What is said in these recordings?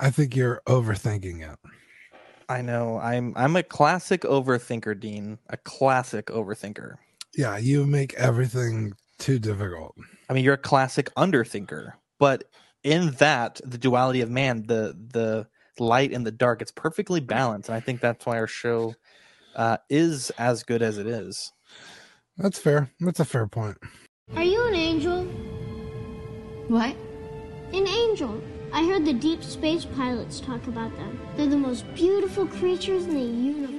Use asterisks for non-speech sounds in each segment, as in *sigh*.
I think you're overthinking it. I know. I'm I'm a classic overthinker, Dean. A classic overthinker. Yeah, you make everything too difficult. I mean, you're a classic underthinker. But in that, the duality of man, the the light and the dark, it's perfectly balanced. And I think that's why our show uh, is as good as it is. That's fair. That's a fair point. Are you an angel? What? An angel. I heard the deep space pilots talk about them. They're the most beautiful creatures in the universe.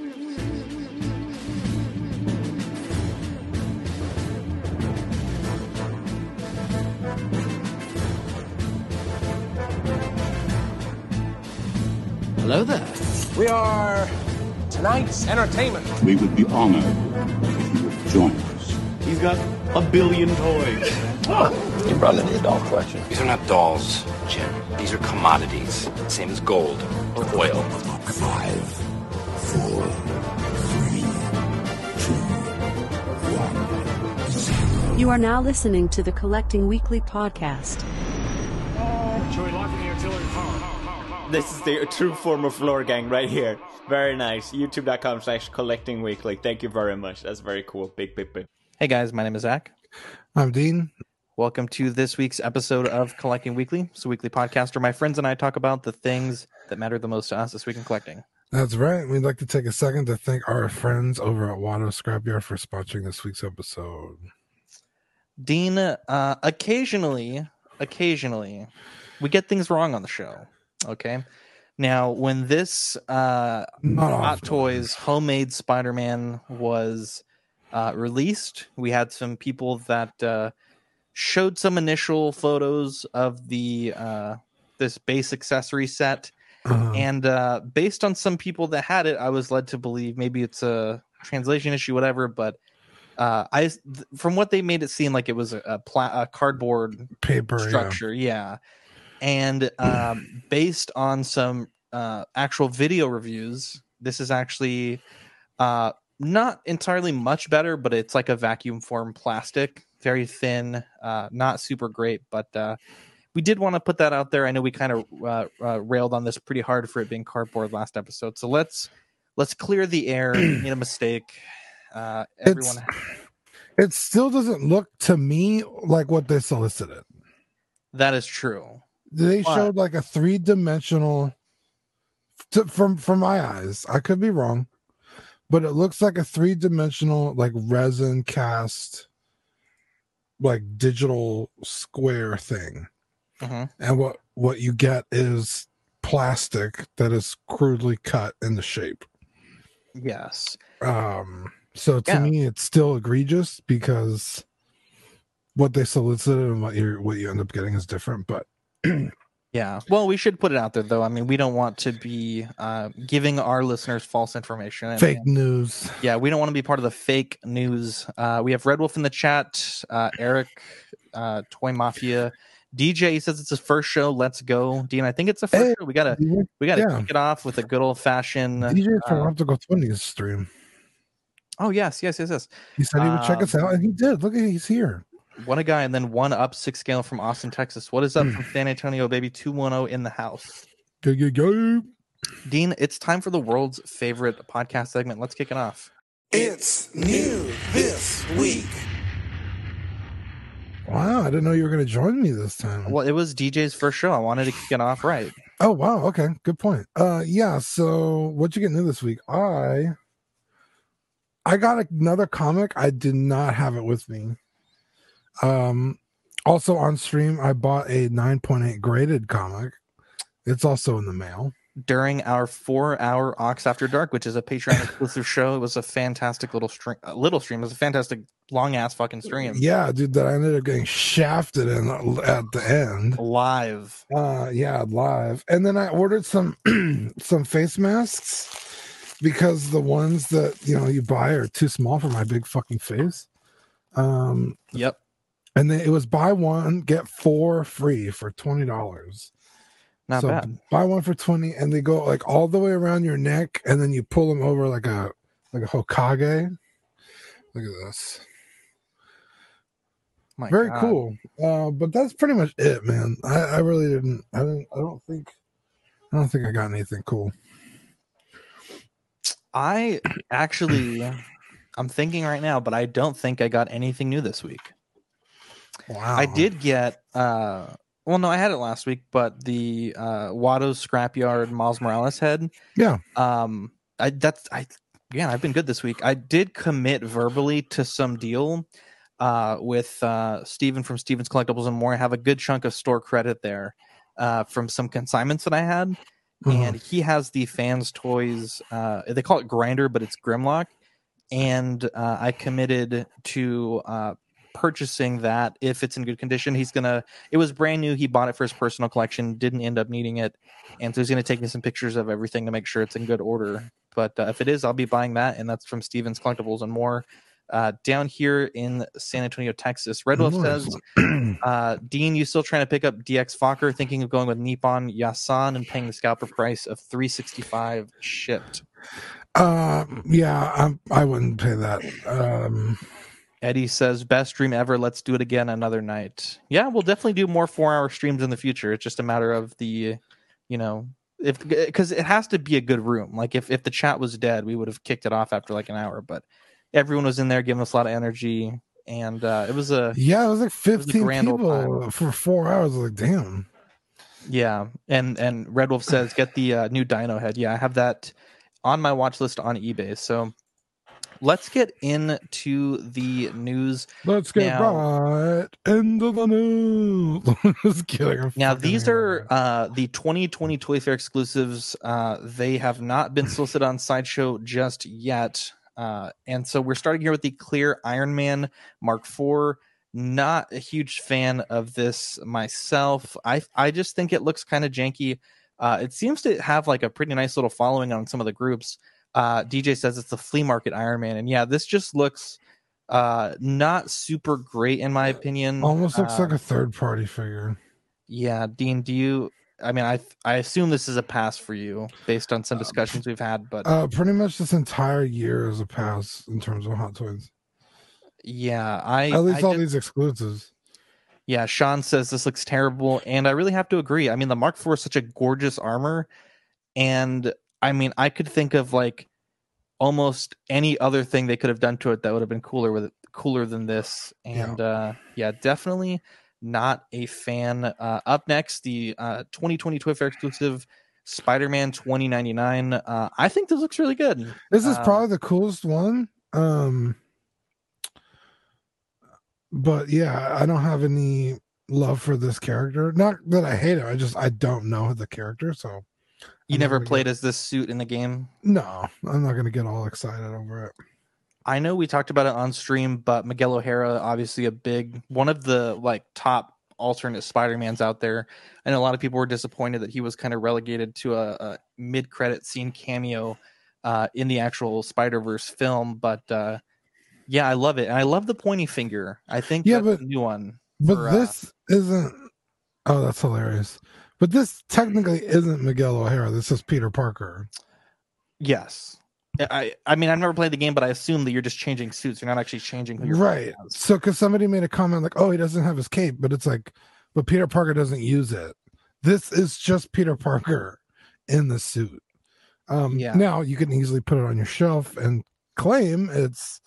Hello there. We are tonight's entertainment. We would be honored if you would join us. He's got a billion toys. *laughs* Oh! You brought in the doll collection. These are not dolls, Jim. These are commodities. Same as gold or oil. Five, four, three, two, one, zero. You are now listening to the Collecting Weekly podcast. Joey locking the artillery power. This is the true form of floor gang right here. Very nice. YouTube.com slash collecting weekly. Thank you very much. That's very cool. Big, big, big. Hey guys, my name is Zach. I'm Dean. Welcome to this week's episode of Collecting Weekly. It's a weekly podcast where my friends and I talk about the things that matter the most to us this week in collecting. That's right. We'd like to take a second to thank our friends over at Watto Scrapyard for sponsoring this week's episode. Dean, uh, occasionally, occasionally, we get things wrong on the show. Okay. Now, when this uh, Not Hot often. Toys homemade Spider Man was uh, released, we had some people that uh, showed some initial photos of the uh, this base accessory set. Uh, And uh, based on some people that had it, I was led to believe maybe it's a translation issue, whatever. But uh, I, th- from what they made it seem like it was a, a, pla- a cardboard paper yeah. structure, yeah. And um, *clears throat* based on some uh, actual video reviews, this is actually uh, not entirely much better, but it's like a vacuum form plastic, very thin, uh, not super great, but uh, we did want to put that out there. I know we kind of uh, uh, railed on this pretty hard for it being cardboard last episode, so let's let's clear the air. Made a mistake. Uh, everyone, It still doesn't look to me like what they solicited. that is true. They What? showed like a three dimensional. From from my eyes, I could be wrong, but it looks like a three dimensional like resin cast, like digital square thing. Mhm. And what what you get is plastic that is crudely cut in the shape. Yes. Um, so to Yeah. me, it's still egregious because what they solicited and what you what you end up getting is different. But *clears throat* Yeah. Well, we should put it out there, though. I mean, we don't want to be uh, giving our listeners false information. And- fake news. Yeah, we don't want to be part of the fake news. Uh, we have Red Wolf in the chat. Uh, Eric, uh, Toy Mafia, DJ he says it's his first show. Let's go, Dean. I think it's a first Hey, show. We gotta we gotta yeah. kick it off with a good old fashioned. DJ from uh, Optical Twenties stream. oh yes, yes, yes, yes. He said he would check us um, out, and he did. Look at he's here. What a guy! And then one up six scale from Austin, Texas. What is up Hmm. from San Antonio, baby? Two one zero in the house. Go go go! Dean, it's time for the world's favorite podcast segment. Let's kick it off. It's new this week. Wow, I didn't know you were going to join me this time. Well, it was DJ's first show. I wanted to kick it off right. Oh wow, okay, good point. Uh, yeah. So what you get new this week? I I got another comic. I did not have it with me. Um, also on stream, I bought a 9.8 graded comic. It's also in the mail. during our four-hour Ox After Dark, which is a Patreon *laughs* exclusive show. It was a fantastic little stream. Uh, little stream. It was a fantastic long ass fucking stream. Yeah, dude, that I ended up getting shafted in at the end. Live. Uh, yeah, live. And then I ordered some *clears throat* some face masks because the ones that you know you buy are too small for my big fucking face. Um, Yep. And then it was buy one get four free for twenty dollars. Not so bad. buy one for 20 and they go like all the way around your neck and then you pull them over like a like a hokage look at this My very God. cool uh but that's pretty much it man i i really didn't i didn't i don't think I don't think I got anything cool. I actually, I'm thinking right now, but I don't think I got anything new this week. Wow. I did get, uh, well, no, I had it last week, but the uh, Watto's Scrapyard Miles Morales head. Yeah. Um, I that's I yeah, I've been good this week. I did commit verbally to some deal uh with uh Steven from Steven's Collectibles and more. I have a good chunk of store credit there uh from some consignments that I had. And he has the fans toys uh they call it grinder, but it's Grimlock. And uh I committed to uh purchasing that if it's in good condition. He's gonna it was brand new, he bought it for his personal collection, didn't end up needing it. And so he's gonna take me some pictures of everything to make sure it's in good order but uh, if it is, I'll be buying that, and that's from Stevens Collectibles and more. Uh, down here in San Antonio, Texas, Red Wolf says, uh, "Dean, you still trying to pick up DX Focker? Thinking of going with Nippon Yasan and paying the scalper price of three sixty five shipped." Uh, yeah, I, I wouldn't pay that. Um, Eddie says, "Best stream ever. Let's do it again another night." Yeah, we'll definitely do more four hour streams in the future. It's just a matter of the, you know, if because it has to be a good room. Like if if the chat was dead, we would have kicked it off after like an hour. But everyone was in there giving us a lot of energy, and uh, it was a yeah, it was like was a 15 grand old people for four hours. Was like, damn. Yeah, and and Red Wolf says get the uh, new Dino head. Yeah, I have that on my watch list on eBay. So let's get into the news. Let's get Now- right into the news. *laughs* Just kidding. I'm Now these are uh, the 2020 Toy Fair exclusives. Uh, they have not been solicited on Sideshow just yet, uh, and so we're starting here with the clear Iron Man Mark IV. Not a huge fan of this myself. I I just think it looks kind of janky. Uh, it seems to have like a pretty nice little following on some of the groups. Uh, DJ says it's the flea market Iron Man, and yeah, this just looks uh not super great in my opinion Almost looks Uh, like a third party figure. yeah, Dean, do you? I mean, I I assume this is a pass for you based on some discussions we've had, but Uh, pretty much this entire year is a pass in terms of Hot Toys. yeah, I At least I all ju- these exclusives. yeah. Sean says this looks terrible, and I really have to agree. I mean, the Mark IV is such a gorgeous armor, and I mean, I could think of like almost any other thing they could have done to it that would have been cooler with it, cooler than this. And uh, yeah, definitely not a fan. Uh, up next, the uh, 2020 Toy Fair exclusive Spider-Man 2099. Uh, I think this looks really good. This is Um, probably the coolest one. Um, but yeah, I don't have any love for this character. Not that I hate it. I just I don't know the character, so You I'm never played as this suit in the game. No, I'm not gonna get all excited over it. I know we talked about it on stream, but Miguel O'Hara, obviously a big one of the like top alternate Spider-Mans out there. I know a lot of people were disappointed that he was kind of relegated to a, a mid-credit scene cameo uh, in the actual Spider-Verse film, but uh, yeah, I love it, and I love the pointy finger. I think Yeah, that's but- a new one. But for, uh, this isn't. Oh, that's hilarious. But this technically isn't Miguel O'Hara. This is Peter Parker. yes. I, I mean, I've never played the game, but I assume that you're just changing suits. You're not actually changing who you're Right. So, because somebody made a comment like, "Oh, he doesn't have his cape," but it's like, but Peter Parker doesn't use it. This is just Peter Parker in the suit. Um, Yeah. Now you can easily put it on your shelf and claim it's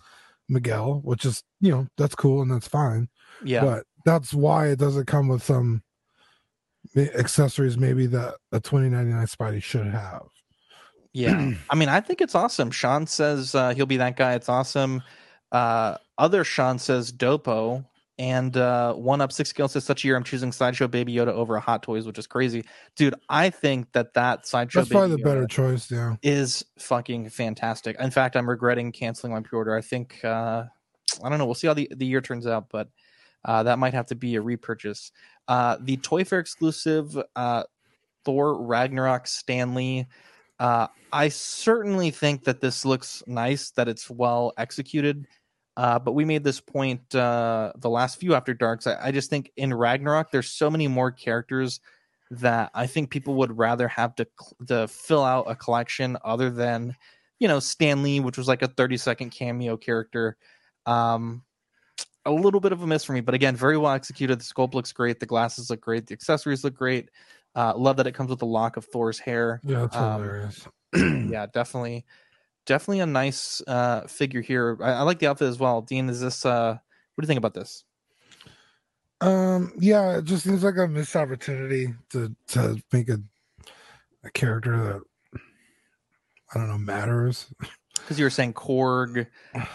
Miguel, which is you know that's cool and that's fine. Yeah. But that's why it doesn't come with some accessories maybe that a 2099 Spidey should have. Yeah. *clears throat* I mean, I think it's awesome. Sean says uh, he'll be that guy. It's awesome. Uh, other Sean says Dopo. And uh, one up six scale says such a year I'm choosing sideshow baby Yoda over a hot toys, which is crazy, dude. I think that that sideshow That's probably the Baby better choice. Yeah. is fucking fantastic. In fact, I'm regretting canceling my pre-order. I think uh, I don't know. We'll see how the, the year turns out, but uh, that might have to be a repurchase. Uh, the Toy Fair exclusive uh, Thor Ragnarok Stan Lee. Uh, I certainly think that this looks nice, that it's well executed. Uh, but we made this point uh, the last few After Darks. I, I just think in Ragnarok, there's so many more characters that I think people would rather have to to fill out a collection other than, you know, Stan Lee, which was like a 30 second cameo character. Um, a little bit of a miss for me, but again, very well executed. The sculpt looks great. The glasses look great. The accessories look great. Uh, love that it comes with a lock of Thor's hair. Yeah, that's Um, hilarious. *clears throat* yeah, definitely, definitely a nice uh, figure here. I, I like the outfit as well. Dean, is this? Uh, what do you think about this? Um, yeah, it just seems like a missed opportunity to to make a a character that I don't know matters. *laughs* Because you were saying Korg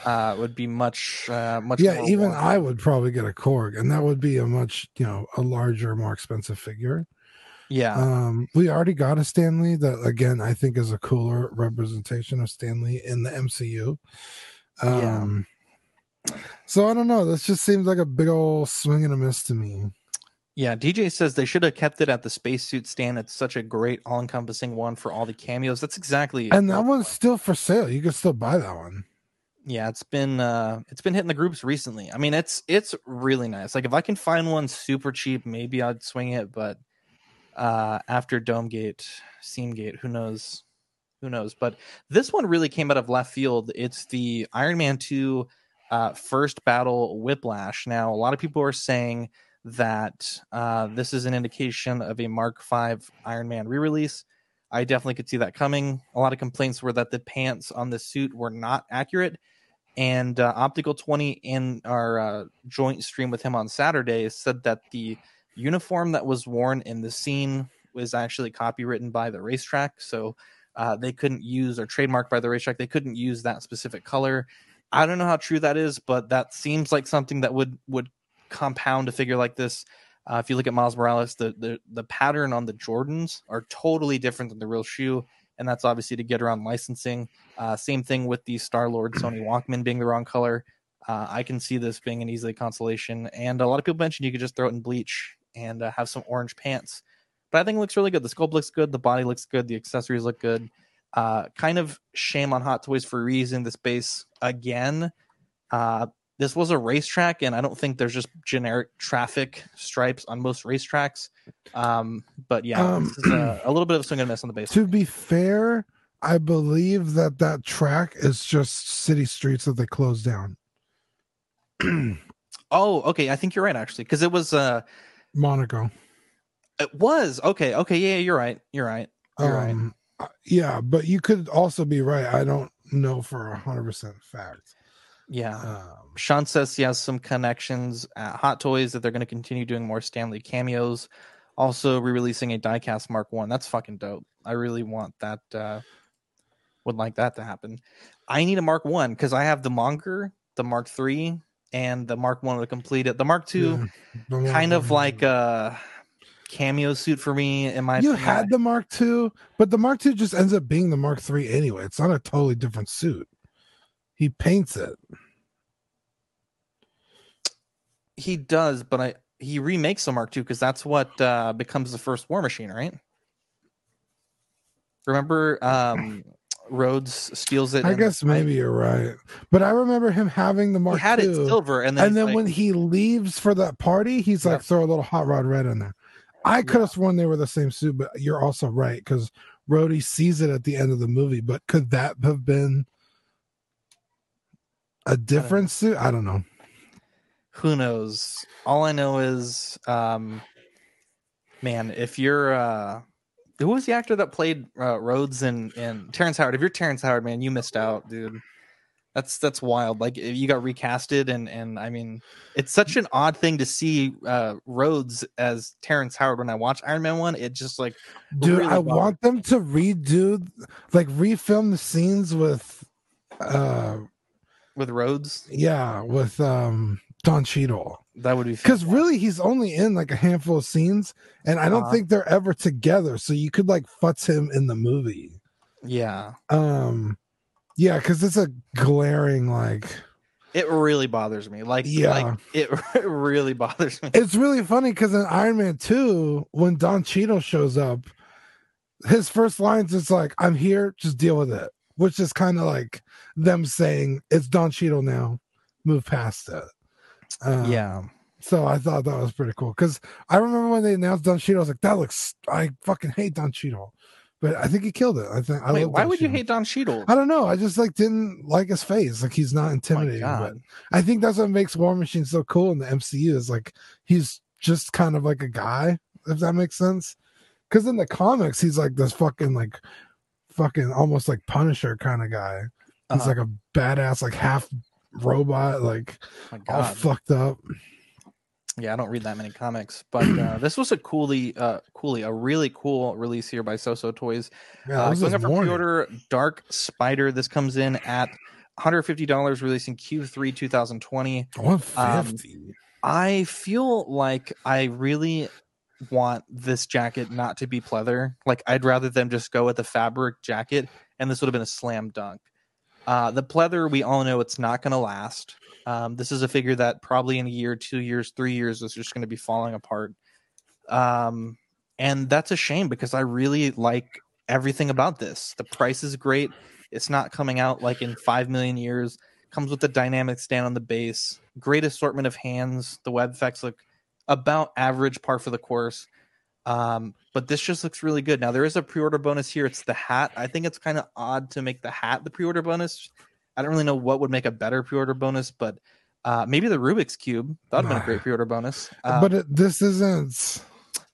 uh, would be much, uh, much. yeah, even warm. I would probably get a Korg, and that would be a much you know a larger, more expensive figure. Yeah, Um, we already got a Stan Lee that again I think is a cooler representation of Stan Lee in the MCU. Yeah. Um, so I don't know. This just seems like a big old swing and a miss to me. Yeah. DJ says they should have kept it at the spacesuit stand. It's such a great, all-encompassing one for all the cameos. That's exactly. And that one's still for sale. You can still buy that one. yeah it's been uh it's been hitting the groups recently i mean it's it's really nice like if i can find one super cheap maybe i'd swing it but uh after domegate seamgate who knows who knows but this one really came out of left field it's the iron man 2 uh first battle whiplash now a lot of people are saying that uh this is an indication of a mark 5 iron man re-release. I definitely could see that coming. A lot of complaints were that the pants on the suit were not accurate and uh, optical 20 in our uh, joint stream with him on saturday said that the uniform that was worn in the scene was actually copywritten by the racetrack so uh, they couldn't use or trademarked by the racetrack they couldn't use that specific color. I don't know how true that is but that seems like something that would would compound a figure like this uh, if you look at miles morales the, the the pattern on the jordans are totally different than the real shoe and that's obviously to get around licensing uh, same thing with the Star Lord Sony Walkman being the wrong color. Uh, I can see this being an easily consolation. And a lot of people mentioned you could just throw it in bleach and uh, have some orange pants. But I think it looks really good. The sculpt looks good. The body looks good. The accessories look good. Uh, kind of shame on Hot Toys for reusing this base again. This was a racetrack, and I don't think there's just generic traffic stripes on most racetracks. Um, but yeah, Um, this is a, a little bit of a swing and miss on the base. To be fair, I believe that that track is just city streets that they closed down. *clears throat* Oh, okay. I think you're right actually, because it was uh Monaco. it was okay. Okay, yeah, you're right. You're right. You're right. Um, uh, yeah, but you could also be right. I don't know for a hundred percent fact. Yeah. Um, Sean says he has some connections at Hot Toys that they're going to continue doing more Stan Lee cameos. Also, re-releasing a diecast Mark One. That's fucking dope. I really want that. Uh, would like that to happen. I need a Mark One because I have the Monger, the Mark Three, and the Mark One to complete it. The Mark Two, yeah, kind of like a cameo suit for me. In my you opinion. had the Mark Two, but the Mark Two just ends up being the Mark Three anyway. It's not a totally different suit. He paints it. He does, but I he remakes the Mark II because that's what uh, becomes the first War Machine, right? Remember, um, *clears throat* Rhodes steals it. I guess maybe you're right, but I remember him having the Mark he had II, it silver, and then, and then like- when he leaves for that party, he's like, throw a little hot rod red in there. I could have sworn they were the same suit, but you're also right because Rhodey sees it at the end of the movie. But could that have been a different suit? I don't know. who knows? All I know is, um, man, if you're uh, who was the actor that played uh, Rhodes and and Terrence Howard? If you're Terrence Howard, man, you missed out, dude. That's that's wild. Like if you got recasted, and and I mean, it's such an odd thing to see uh Rhodes as Terrence Howard. When I watch Iron Man one, it just like Dude, really I want them to redo, like refilm the scenes with, uh, with Rhodes. yeah, with um Don Cheadle. That would be Because really, he's only in like a handful of scenes, and I don't Uh-huh. think they're ever together. So you could like futz him in the movie. yeah. Um, yeah, because it's a glaring like. It really bothers me. Like Yeah. like it *laughs* really bothers me. It's really funny because in Iron Man Two, when Don Cheadle shows up, his first lines is like, "I'm here, just deal with it," which is kind of like them saying, "It's Don Cheadle now, move past it." Um, yeah. So I thought that was pretty cool because I remember when they announced Don Cheadle, I was like, "That looks, I fucking hate Don Cheadle," but I think he killed it. I think. I Wait, love why Don would you hate Don Cheadle? I don't know. I just like didn't like his face. Like he's not intimidating. but God. I think that's what makes War Machine so cool in the MCU is like he's just kind of like a guy, if that makes sense. because in the comics he's like this fucking like fucking almost like Punisher kind of guy. He's Uh-huh. like a badass, like half robot, like My all fucked up. Yeah, I don't read that many comics, but uh, *clears throat* this was a coolly, uh, coolly, a really cool release here by Soso Toys. Yeah, uh, going up for pre-order, Dark Spider. This comes in at 150 dollars, releasing Q3 2020. One Um. I feel like I really want this jacket not to be pleather. Like I'd rather them just go with the fabric jacket, and this would have been a slam dunk. Uh, the pleather, we all know it's not going to last. Um, this is a figure that probably in a year, two years, three years is just going to be falling apart. Um, and that's a shame because I really like everything about this. The price is great. It's not coming out like in five million years. Comes with the dynamic stand on the base. Great assortment of hands. The web effects look about average, par for the course. Um, but this just looks really good. Now there is a pre-order bonus here. It's the hat. I think it's kind of odd to make the hat the pre-order bonus. I don't really know what would make a better pre-order bonus, but uh, maybe the Rubik's cube. That would have been a great pre-order bonus. Um, but it, this isn't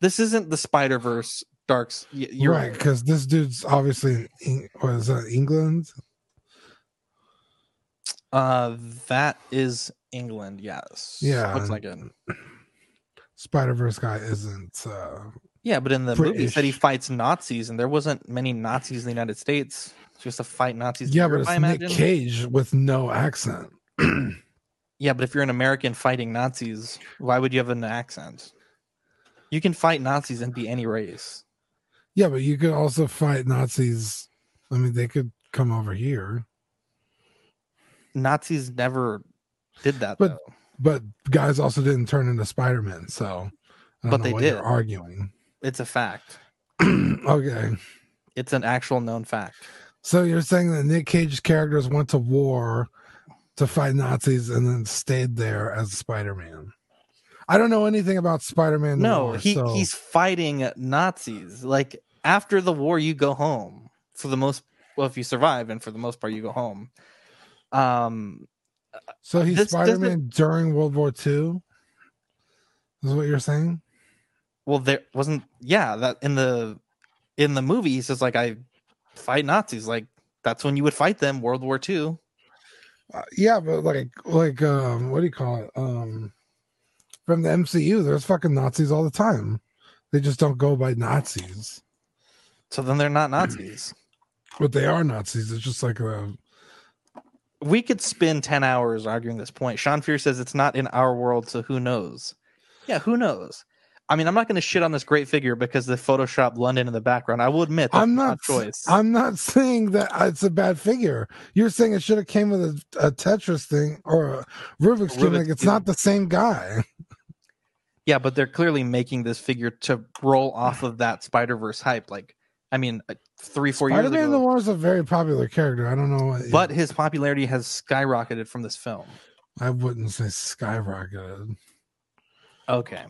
this isn't the Spider Verse Darks. You're right because this dude's obviously in what is that England? Uh, that is England. Yes. Yeah. Looks like it. Spider Verse guy isn't. uh Yeah, but in the movie, he said he fights Nazis, and there wasn't many Nazis in the United States. It's just to fight Nazis. Yeah, but it's Nick. Cage with no accent. *clears throat* Yeah, but if you're an American fighting Nazis, why would you have an accent? You can fight Nazis and be any race. Yeah, but you could also fight Nazis. I mean, they could come over here, Nazis never did that, But- though. But guys also didn't turn into Spider Man. So, But they did. You're arguing. It's a fact. *clears throat* okay, It's an actual known fact. so you're saying that Nick Cage's characters went to war to fight Nazis and then stayed there as Spider Man. I don't know anything about Spider Man. No, he he's fighting Nazis. Like after the war, you go home for the most. Well, if you survive, and for the most part, you go home. Um, so he's this Spider Man during World War II. Is what you're saying? well, there wasn't. Yeah, that in the in the movie, he says like I fight Nazis. Like that's when you would fight them. World War II. Uh, yeah, but like like um what do you call it? Um from the MCU, there's fucking Nazis all the time. They just don't go by Nazis. So then they're not Nazis. But they are Nazis. It's just like a we could spend 10 hours arguing this point. Sean Fear says it's not in our world, so who knows? Yeah, who knows? I mean, I'm not going to shit on this great figure because the Photoshop London in the background. I will admit I'm not choice. I'm not saying that it's a bad figure. You're saying it should have came with a, a Tetris thing or a Rubik's cube. Like it's not the same guy. yeah, but they're clearly making this figure to roll off of that Spider Verse hype. Like, I mean, three, four years Spider-Man ago. Noir is a very popular character. I don't know what but his popularity has skyrocketed from this film. I wouldn't say skyrocketed. Okay.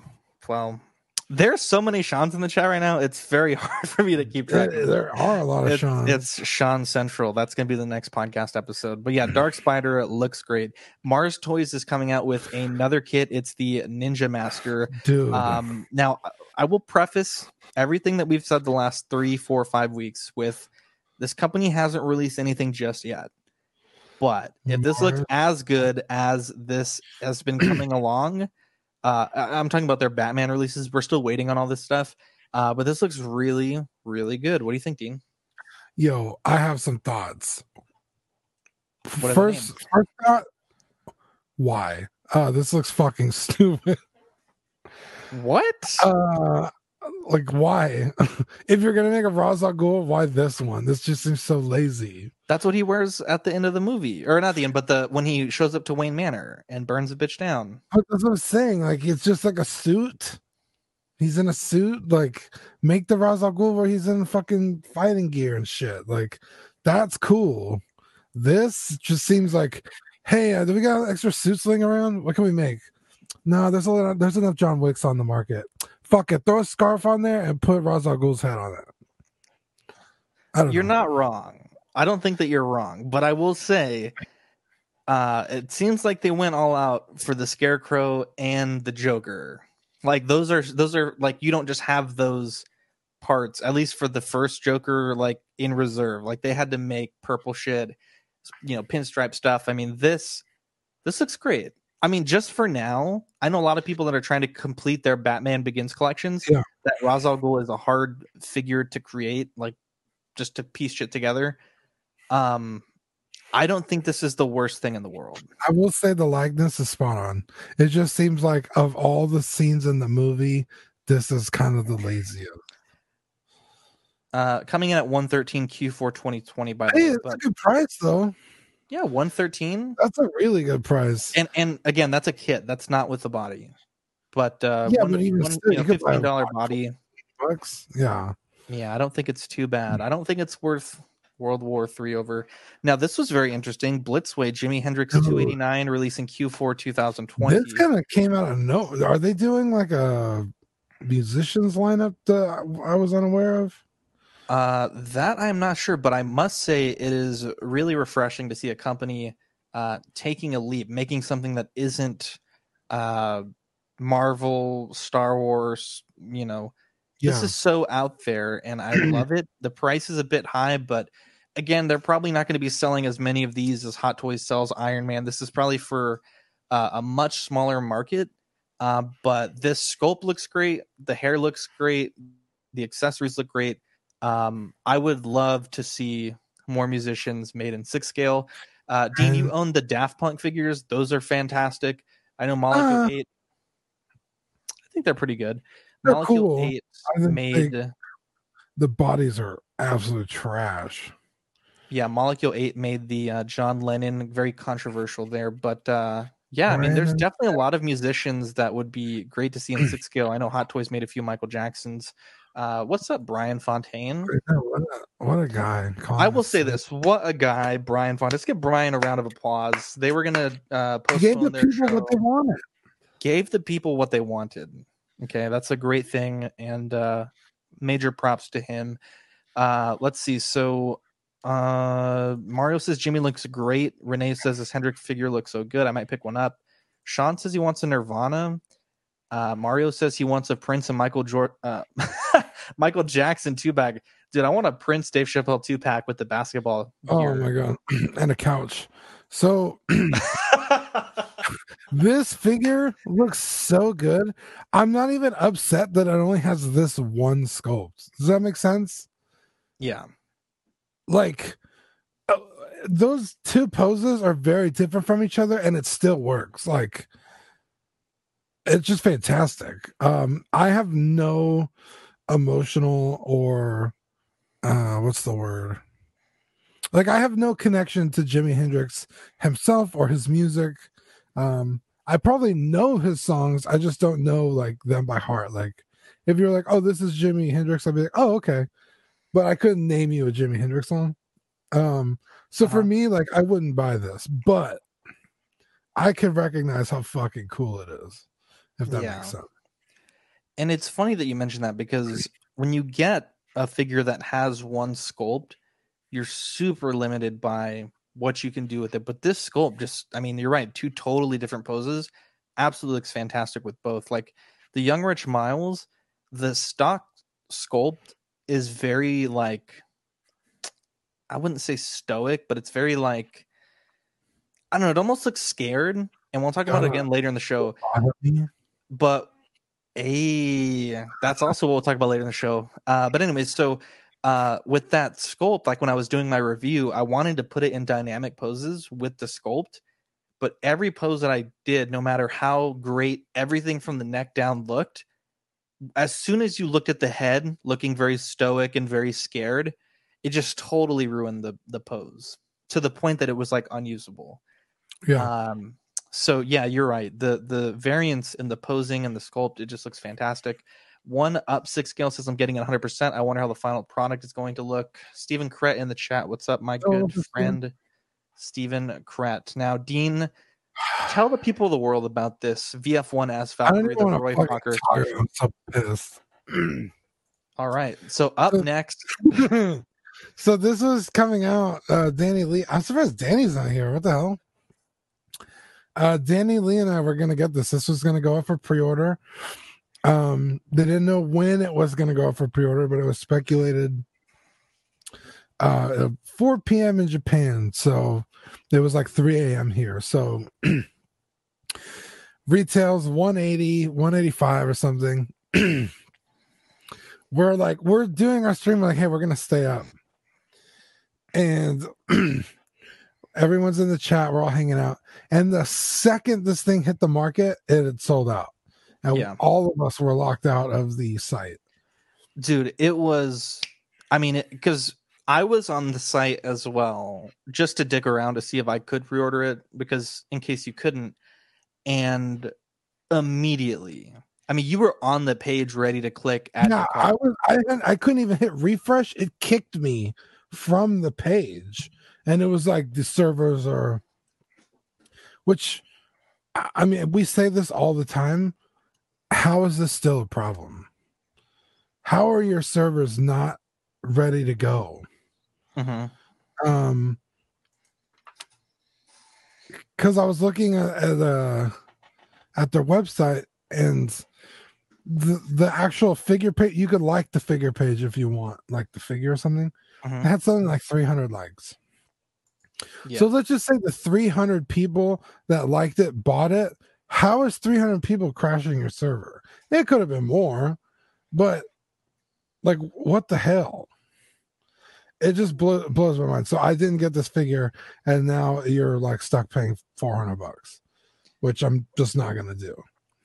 Well, there's so many Sean's in the chat right now. It's very *laughs* hard for me to keep track. There, there are a lot of It's, Sean. it's Sean Central. That's going to be the next podcast episode. But yeah, Dark Spider looks great. Mars Toys is coming out with another kit. It's the Ninja Master. Dude. Um, now, I will preface everything that we've said the last three, four, five weeks with this company hasn't released anything just yet. But if this looks as good as this has been *clears throat* *clears throat* coming along, uh, I- I'm talking about their Batman releases. We're still waiting on all this stuff. Uh, but this looks really, really good. What do you think, Dean? Yo, I have some thoughts. First, first thought, why? Uh, this looks fucking *laughs* stupid. What? Uh, like why? *laughs* if you're gonna make a Ra's al Ghul, why this one? This just seems so lazy. That's what he wears at the end of the movie, or not the end, but the when he shows up to Wayne Manor and burns a bitch down. But that's what I'm saying. Like it's just like a suit. He's in a suit. Like make the Ra's al Ghul where he's in fucking fighting gear and shit. Like that's cool. This just seems like, hey, uh, do we got extra suits laying around? What can we make? No, there's a lot, there's enough John Wicks on the market. Fuck it, throw a scarf on there and put Ra's al Ghul's head on it. I don't You're know. not wrong. I don't think that you're wrong, but I will say, uh, it seems like they went all out for the Scarecrow and the Joker. Like those are those are like you don't just have those parts, at least for the first Joker, like in reserve. Like they had to make purple shit, you know, pinstripe stuff. I mean, this this looks great. I mean, just for now, I know a lot of people that are trying to complete their Batman Begins collections. Yeah. That Ra's al Ghul is a hard figure to create, like just to piece shit together. Um, I don't think this is the worst thing in the world. I will say the likeness is spot on. It just seems like of all the scenes in the movie, this is kind of the laziest. Uh, coming in at 113 Q4 2020 by the Hey, way. it's a good price though. Yeah, 113. That's a really good price. And and again, that's a kit. That's not with the body. But uh Yeah, one, but even one, still, you know, you could buy a $15 body. Bucks. Yeah. Yeah, I don't think it's too bad. I don't think it's worth World War Three over. Now, this was very interesting. Blitzway, Jimi Hendrix 289, releasing Q4 2020. This kind of came out of no. Are they doing like a musicians lineup that I was unaware of? Uh, that I'm not sure, but I must say it is really refreshing to see a company uh, taking a leap, making something that isn't uh, Marvel, Star Wars. You know, this is so out there, and I *clears throat* love it. The price is a bit high, but again, they're probably not going to be selling as many of these as Hot Toys sells Iron Man. This is probably for uh, a much smaller market. Uh, but this sculpt looks great. The hair looks great. The accessories look great. Um, I would love to see more musicians made in six scale. Uh, Dean, you own the Daft Punk figures; those are fantastic. I know Molecule Uh, Eight. I think they're pretty good. They're Molecule cool. Eight made, they- The bodies are absolute trash. yeah, Molecule Eight made the uh, John Lennon very controversial there, but uh, yeah, I mean, there's definitely a lot of musicians that would be great to see in six scale. I know Hot Toys made a few Michael Jacksons. Uh, what's up, Brian Fontaine? What a, what a guy. I will say this: what a guy, Brian Fontaine. Let's give Brian a round of applause. They were gonna uh, gave the their people show. what they wanted. Gave the people what they wanted. Okay, that's a great thing, and uh, major props to him. Uh, let's see. So uh, Mario says Jimmy looks great. Renee says this Hendrick figure looks so good. I might pick one up. Sean says he wants a Nirvana. Uh, Mario says he wants a Prince and Michael Jor- uh, *laughs* Michael Jackson two pack. Dude, I want a Prince Dave Chappelle two pack with the basketball. Oh gear. my god, *clears throat* and a couch. So *laughs* *clears throat* this figure looks so good. I'm not even upset that it only has this one sculpt. Does that make sense? yeah. Like uh, those two poses are very different from each other, and it still works. Like it's just fantastic. Um, I have no emotional or uh, what's the word? like I have no connection to Jimi Hendrix himself or his music. Um, I probably know his songs. I just don't know like them by heart. Like if you're like, oh, this is Jimi Hendrix, I'd be like, oh, okay. But I couldn't name you a Jimi Hendrix song. Um, so for Uh-huh. me, like I wouldn't buy this, but I can recognize how fucking cool it is, if that Yeah. makes sense. And it's funny that you mentioned that because when you get a figure that has one sculpt, you're super limited by what you can do with it. But this sculpt just, I mean, you're right, two totally different poses. Absolutely looks fantastic with both. Like the Young Rich Miles, the stock sculpt is very like, I wouldn't say stoic, but it's very like, I don't know, it almost looks scared. And we'll talk about it Uh, again later in the show but a that's also what we'll talk about later in the show. Uh, but anyways, so uh, with that sculpt, like when I was doing my review, I wanted to put it in dynamic poses with the sculpt. But every pose that I did, no matter how great everything from the neck down looked, as soon as you looked at the head looking very stoic and very scared, it just totally ruined the the pose to the point that it was like unusable. Yeah. Um, so yeah, you're right. The the variance in the posing and the sculpt, it just looks fantastic. One up six scale says I'm getting it 100. percent I wonder how the final product is going to look. Stephen Kret in the chat. What's up, my Oh, good friend, Stephen Kret. Now, Dean, tell the people of the world about this VF1S I don't Valkyrie, the Roy talk. I'm so pissed. All right. So up So- next, *laughs* so this was coming out. Uh, Danny Lee. I'm surprised Danny's not here. What the hell? Uh, Danny Lee and I were gonna get this. This was gonna go up for pre-order. Um, they didn't know when it was going to go up for pre-order, but it was speculated uh 4 p.m. in Japan, so it was like 3 a.m. here. So *clears throat* retails 180, 185 or something. *clears throat* we're like, we're doing our stream like, hey, we're gonna stay up. And *clears throat* everyone's in the chat, we're all hanging out. And the second this thing hit the market, it had sold out. And Yeah. all of us were locked out of the site. dude it was i mean because i was on the site as well just to dig around to see if i could pre-order it because in case you couldn't and immediately i mean you were on the page ready to click Yeah, your I was I I couldn't even hit refresh. It kicked me from the page. And it was like the servers are which I mean we say this all the time. How is this still a problem? How are your servers not ready to go? Mhm. Um because I was looking at, at uh at their website and the the actual figure page you could like the figure page if you want like the figure or something Mhm. it had something like 300 likes Yeah. so let's just say the 300 people that liked it bought it. How is 300 people crashing your server? It could have been more but like what the hell? It just blow, blows my mind. So i didn't get this figure and now you're like stuck paying 400 bucks which i'm just not gonna do.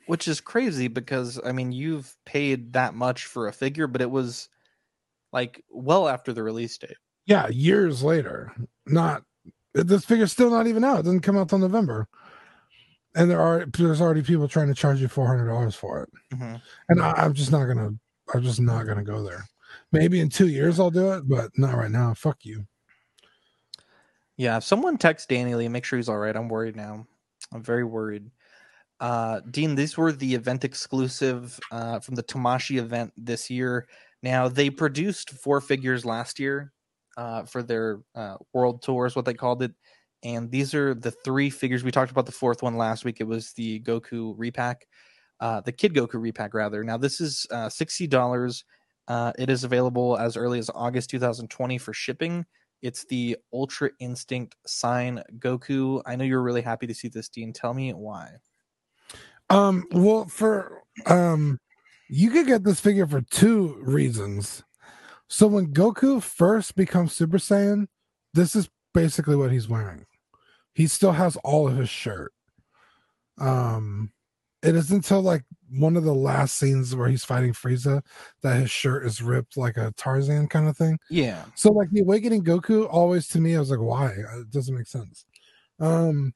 Which is crazy because i mean you've paid that much for a figure but it was like well after the release date. Yeah, years later. Not this figure's still not even out. It doesn't come out till November. And there are there's already people trying to charge you four hundred dollars for it. Mhm. And I, I'm just not gonna I'm just not gonna go there. Maybe in two years I'll do it, but not right now. Fuck you. Yeah, if someone text Danny Lee, make sure he's all right. I'm worried now. I'm very worried. Uh, Dean, these were the event exclusive uh, from the Tamashii event this year. Now they produced four figures last year uh, for their uh, world tour, is what they called it. And these are the three figures. We talked about the fourth one last week. It was the Goku repack, uh, the Kid Goku repack, rather. Now this is uh, sixty dollars. Uh, it is available as early as August 2020 for shipping. It's the Ultra Instinct Sign Goku. I know you're really happy to see this, Dean. Tell me why. Um well for um you could get this figure for two reasons. So when Goku first becomes Super Saiyan, this is basically what he's wearing. He still has all of his shirt. Um it is until like one of the last scenes where he's fighting Frieza that his shirt is ripped like a Tarzan kind of thing. Yeah. So like the awakening Goku always to me I was like why? It doesn't make sense. Um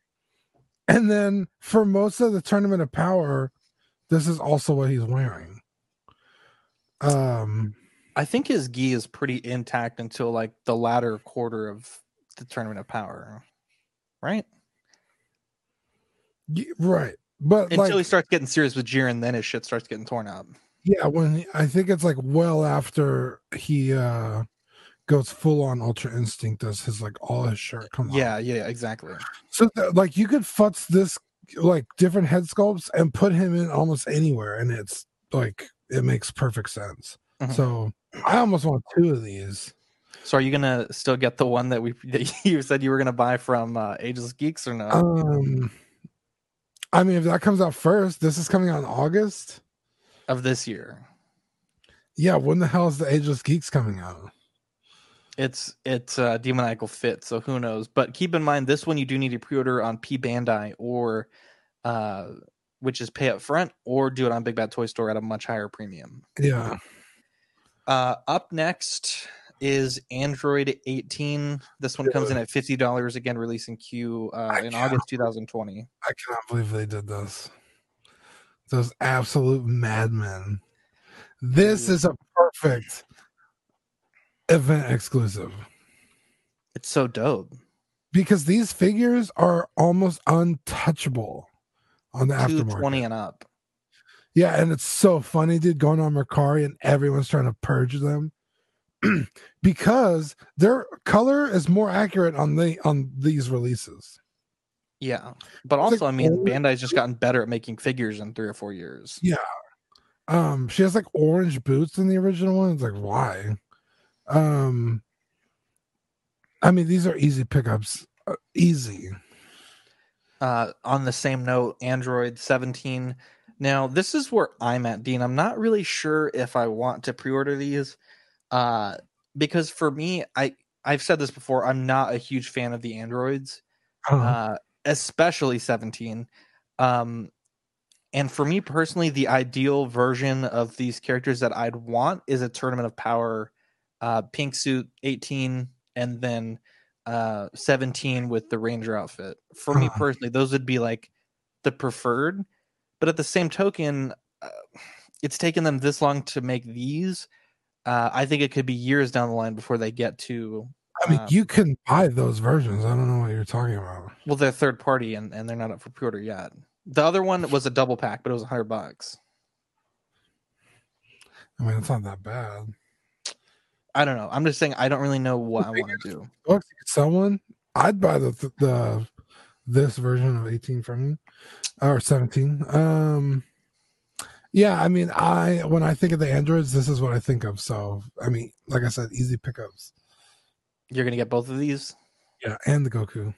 and then for most of the tournament of power this is also what he's wearing. Um I think his gi is pretty intact until like the latter quarter of the tournament of power, right? y- right. But Until like he starts getting serious with Jiren, then his shit starts getting torn up. yeah, when I think it's like well after he uh goes full on ultra instinct does his like all his shirt come off. Yeah, yeah, exactly. So th- like you could futz this like different head sculpts and put him in almost anywhere, and it's like it makes perfect sense. Mhm. So I almost want two of these. So are you gonna still get the one that we *laughs* that you said you were gonna buy from uh, Ageless Geeks or no? Um, I mean, if that comes out first, this is coming out in August. of this year. Yeah, when the hell is the Ageless Geeks coming out? It's it's uh, demoniacal fit, so who knows? But keep in mind, this one you do need to pre-order on P Bandai or, uh, which is pay up front, or do it on Big Bad Toy Store at a much higher premium. Yeah, Uh, up next is Android 18. This one comes in at fifty dollars again, releasing Q uh, in August 2020. I cannot believe they did this. Those absolute madmen. This is a perfect event exclusive It's so dope. because these figures are almost untouchable on the aftermarket. twenty and up. Yeah, and it's so funny, dude, going on Mercari and everyone's trying to purge them *clears throat* because their color is more accurate on the on these releases. Yeah, but It's like also, I mean, Bandai's just gotten better at making figures in three or four years. Yeah. Um, she has like orange boots in the original one. It's like why? Um, I mean these are easy pickups, uh, easy. Uh, on the same note, Android 17. Now, this is where I'm at, Dean. I'm not really sure if I want to pre-order these, uh, because for me, I I've said this before. I'm not a huge fan of the androids, Uh-huh. uh, especially 17. Um, and for me personally, the ideal version of these characters that I'd want is a Tournament of Power, uh, pink suit 18, and then uh 17 with the ranger outfit for me Uh-huh. personally those would be like the preferred but at the same token uh, it's taken them this long to make these uh i think it could be years down the line before they get to I mean, um, you can buy those versions. I don't know what you're talking about. well they're third party and, and they're not up for pre-order yet the other one was a double pack but it was a 100 bucks I mean, it's not that bad. i don't know i'm just saying i don't really know what i want to do Bucks, you could sell one. I'd buy the the this version of 18 from you or 17. Um, yeah, I mean, I when I think of the androids, this is what I think of. So, I mean, like I said, easy pickups. you're gonna get both of these Yeah, and the Goku.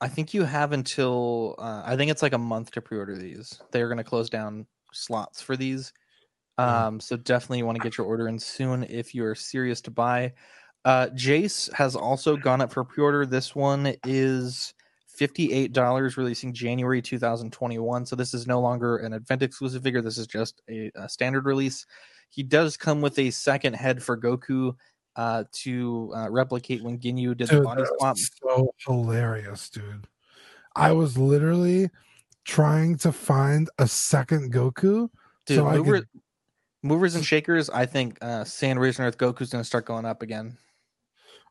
I think you have until uh, I think it's like a month to pre-order these. They're going to close down slots for these, um, so definitely you want to get your order in soon if you're serious to buy. Uh, Jeice has also gone up for pre-order. This one is fifty-eight dollars, releasing January two thousand twenty-one. So this is no longer an event exclusive figure. This is just a, a standard release. He does come with a second head for Goku uh, to uh, replicate when Ginyu did the body swap. so hilarious, dude. I was literally trying to find a second Goku. Dude, so mover, could- movers and shakers. I think uh, Sand Raisin Earth Goku's going to start going up again.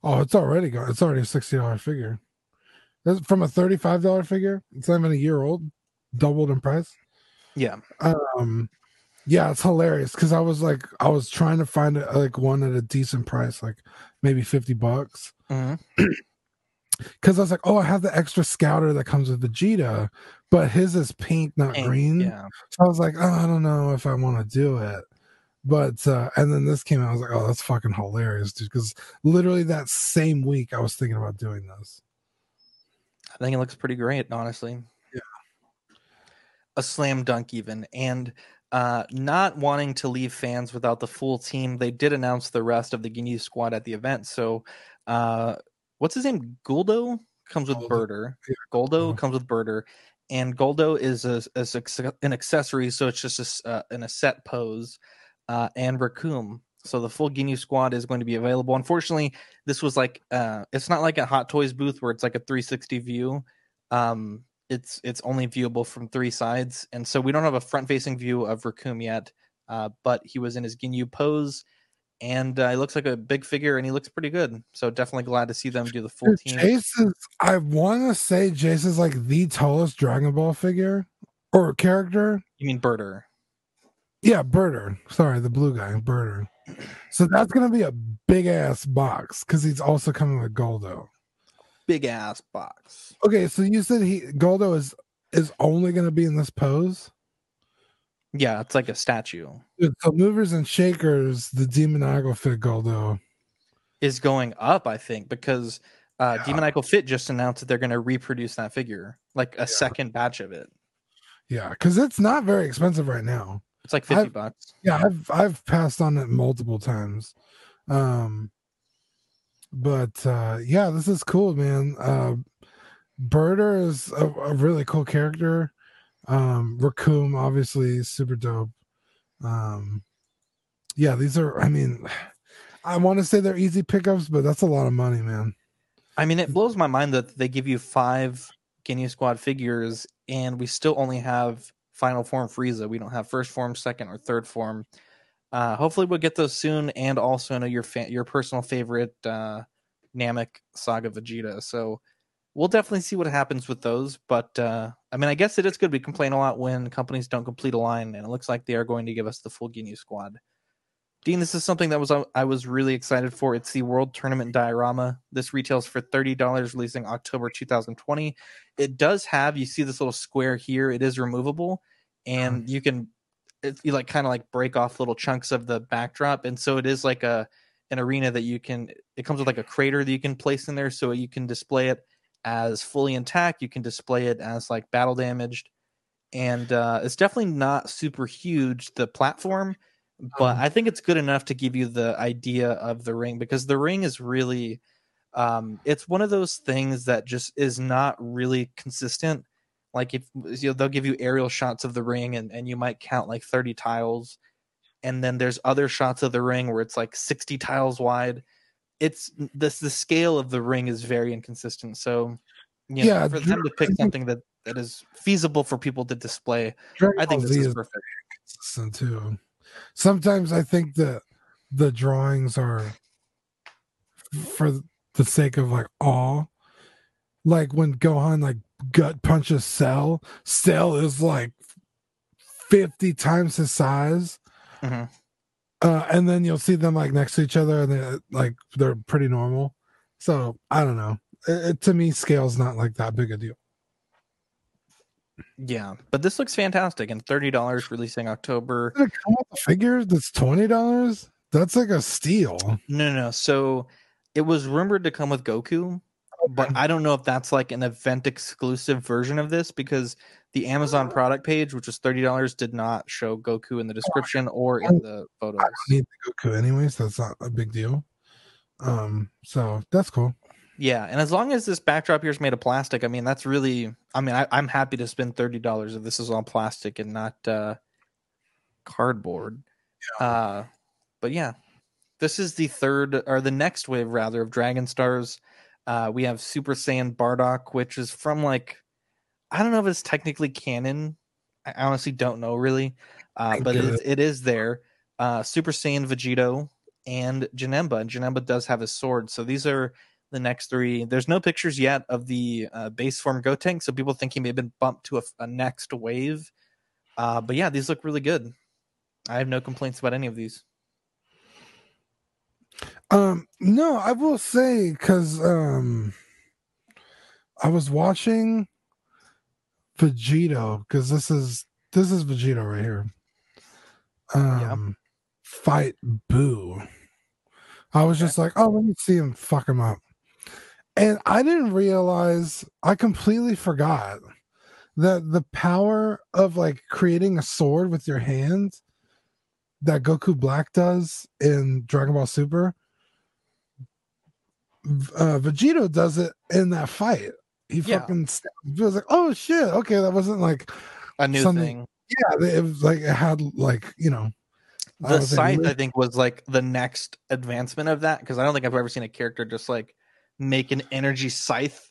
Oh, it's already gone. It's already a sixty dollar figure. From a thirty five dollar figure. It's not even a year old. Doubled in price. Yeah, Um, yeah, it's hilarious because I was like, I was trying to find it like one at a decent price, like maybe fifty bucks. *clears throat* Because I was like, oh, I have the extra scouter that comes with Vegeta, but his is pink, not Pink, green. yeah. So I was like, oh, I don't know if I want to do it. But uh and then this came out, I was like, oh, that's fucking hilarious, dude. Because literally that same week I was thinking about doing this. I think it looks pretty great, honestly. Yeah. A slam dunk, even. And uh, not wanting to leave fans without the full team, they did announce the rest of the Ginyu squad at the event. So, uh, what's his name? Guldo comes with. Burter. Guldo Guldo. comes with Burter. And Guldo is a, a- an accessory, so it's just a uh, in a set pose. Uh, and Recoome. So the full Ginyu squad is going to be available. Unfortunately, this was like uh, it's not like a Hot Toys booth where it's like a 360 view. Um, it's it's only viewable from three sides, and so we don't have a front facing view of Recoome yet. Uh, but he was in his Ginyu pose, and uh, he looks like a big figure, and he looks pretty good. So definitely glad to see them do the full team. Jeice is, I want to say Jeice is like the tallest Dragon Ball figure or character. You mean Burter? Yeah, Burter. Sorry, the blue guy, Burter. So that's gonna be a big ass box because he's also coming with Guldo. Big ass box. Okay, so you said he Guldo is is only gonna be in this pose. Yeah, it's like a statue. Dude, so movers and shakers, the demoniacal fit Guldo. Is going up, I think, because uh, Demoniacal Fit just announced that they're going to reproduce that figure, like a second batch of it. Yeah, because it's not very expensive right now. It's like 50 I've- bucks. Yeah, I've I've passed on it multiple times. Um but uh yeah, this is cool, man. Uh Burter is a, a really cool character. Um Recoome obviously is super dope. Um yeah, these are I mean I want to say they're easy pickups, but that's a lot of money, man. I mean, it blows my mind that they give you five Ginyu Squad figures, and we still only have Final Form Frieza. We don't have First Form, Second, or Third Form. Uh, hopefully, we'll get those soon, and also know your fa- your personal favorite uh, Namek Saga Vegeta. So we'll definitely see what happens with those. But uh, I mean, I guess it is good. We complain a lot when companies don't complete a line, and it looks like they are going to give us the full Ginyu Squad. Dean, this is something that was uh, I was really excited for. It's the World Tournament Diorama. This retails for thirty dollars, releasing October 2020. It does have you see this little square here. It is removable, and you can you like kind of like break off little chunks of the backdrop, and so it is like a an arena that you can. It comes with like a crater that you can place in there, so you can display it as fully intact. You can display it as like battle damaged, and uh, it's definitely not super huge. The platform, but Um, I think it's good enough to give you the idea of the ring because the ring is really um it's one of those things that just is not really consistent like if you know, they'll give you aerial shots of the ring and, and you might count like 30 tiles and then there's other shots of the ring where it's like 60 tiles wide it's this the scale of the ring is very inconsistent so you know, Yeah, for them to pick something that that is feasible for people to display Dragon i think this is perfect consistent too. Sometimes I think that the drawings are for the sake of like awe. Like when Gohan like gut punches Cell, Cell is like fifty times his size. Mhm. Uh, and then you'll see them like next to each other, and they're like they're pretty normal. So I don't know. It, it- to me, scale's not like that big a deal. yeah but this looks fantastic and $30 releasing october Did come with the figures? That's twenty dollars. That's like a steal. No, no, no. So it was rumored to come with Goku, but I don't know if that's like an event exclusive version of this because the Amazon product page, which was thirty dollars, did not show Goku in the description or in the photos. I don't need the Goku anyways. That's not a big deal. Um, so that's cool. Yeah, and as long as this backdrop here is made of plastic, I mean that's really. I mean, I, I'm happy to spend thirty dollars if this is all plastic and not uh, cardboard. Uh, but yeah, this is the third or the next wave rather of Dragon Stars. Uh, we have Super Saiyan Bardock, which is from like I don't know if it's technically canon. I honestly don't know really, uh, but it is, it is there. Uh, Super Saiyan Vegito and Janemba, and Janemba does have a sword. So these are the next three. There's no pictures yet of the uh, base form Gotenk, so people think he may have been bumped to a, a next wave. Uh, but yeah, these look really good. I have no complaints about any of these. Um, no, I will say because um, I was watching Vegito because this is this is Vegito right here. Um, fight Boo. I was just like, oh, let me see him fuck him up, and I didn't realize. I completely forgot that the power of like creating a sword with your hands that Goku Black does in Dragon Ball Super uh, Vegito does it in that fight. He Yeah. fucking st- he was like, "Oh shit, okay, that wasn't like A new something." thing. Yeah, it was like it had like you know The was like, scythe, I think, was like the next advancement of that because I don't think I've ever seen a character just like make an energy scythe.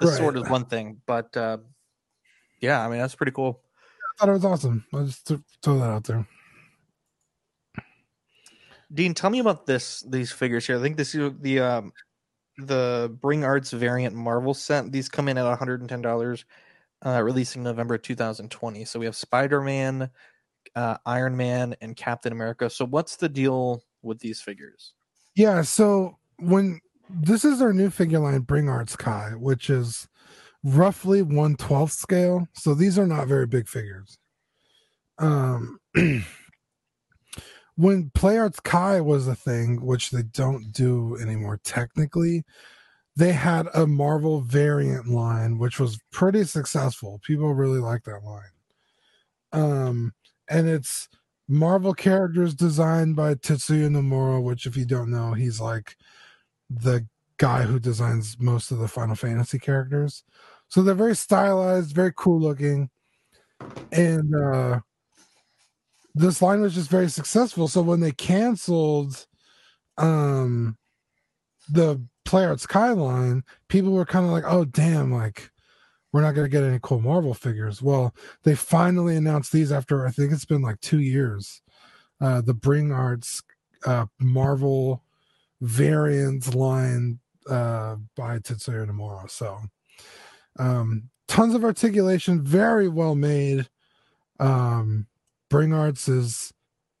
The Right. sword is one thing, but uh, yeah, I mean that's pretty cool. I thought it was awesome. I just th- throw that out there. Dean, tell me about this these figures here. I think this is the um the Bring Arts variant Marvel set. These come in at $110, uh, releasing November 2020. So we have Spider Man, uh, Iron Man, and Captain America. So what's the deal with these figures? Yeah, so when this is our new figure line, Bring Arts Kai, which is roughly one twelfth scale. So these are not very big figures. Um, *clears throat* when Play Arts Kai was a thing, which they don't do anymore technically, they had a Marvel variant line, which was pretty successful. People really like that line. Um, and it's Marvel characters designed by Tetsuya Nomura, which, if you don't know, he's like the guy who designs most of the Final Fantasy characters. So they're very stylized, very cool looking. And uh this line was just very successful. So when they canceled um the Play Arts Kai line, people were kind of like, oh damn, like we're not gonna get any cool Marvel figures. Well, they finally announced these after I think it's been like two years. Uh the Bring Arts uh Marvel variant line uh by Tetsuya Nomura. So um tons of articulation, very well made. Um Bring Arts is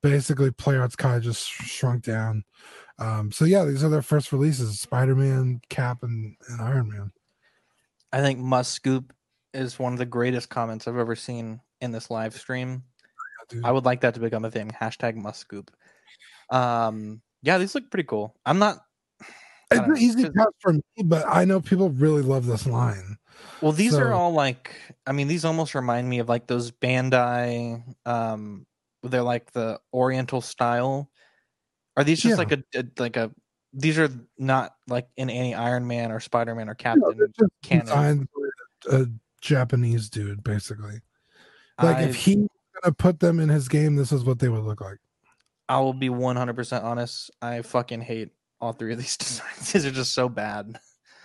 basically Play Arts kind of just shrunk down. Um so yeah, these are their first releases, Spider-Man, Cap and, and Iron Man. I think Must Scoop is one of the greatest comments I've ever seen in this live stream. dude. I would like that to become a thing. Hashtag must scoop. Um, yeah, these look pretty cool. I'm not. It's an easy pass for me, but I know people really love this line. Well, these are all like. I mean, these almost remind me of like those Bandai. Um, they're like the Oriental style. Are these just Yeah. like a, a like a? These are not like in any Iron Man or Spider Man or Captain just canon. a Japanese dude, basically. Like I, if he gonna put them in his game, this is what they would look like. I will be 100% honest. I fucking hate all three of these *laughs* designs. These are just so bad.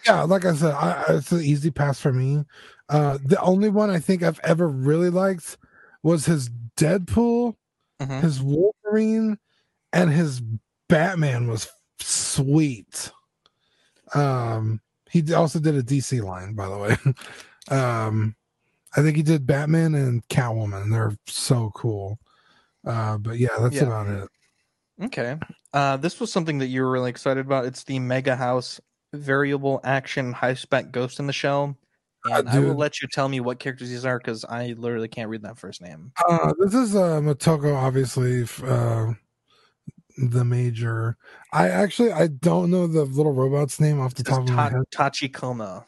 Yeah, like I said, I, it's an easy pass for me. Uh, the only one I think I've ever really liked was his Deadpool, Mhm. his Wolverine, and his Batman was sweet. Um, he also did a DC line, by the way. *laughs* um, I think he did Batman and Catwoman. They're so cool. Uh, but yeah, that's Yeah. about it. Okay. Uh, this was something that you were really excited about. It's the Mega House variable action high spec Ghost in the Shell. And I will let you tell me what characters these are because I literally can't read that first name. Uh, this is uh, Motoko, obviously, uh, the major. I actually I don't know the little robot's name off the This top of my Ta- head. Tachikoma.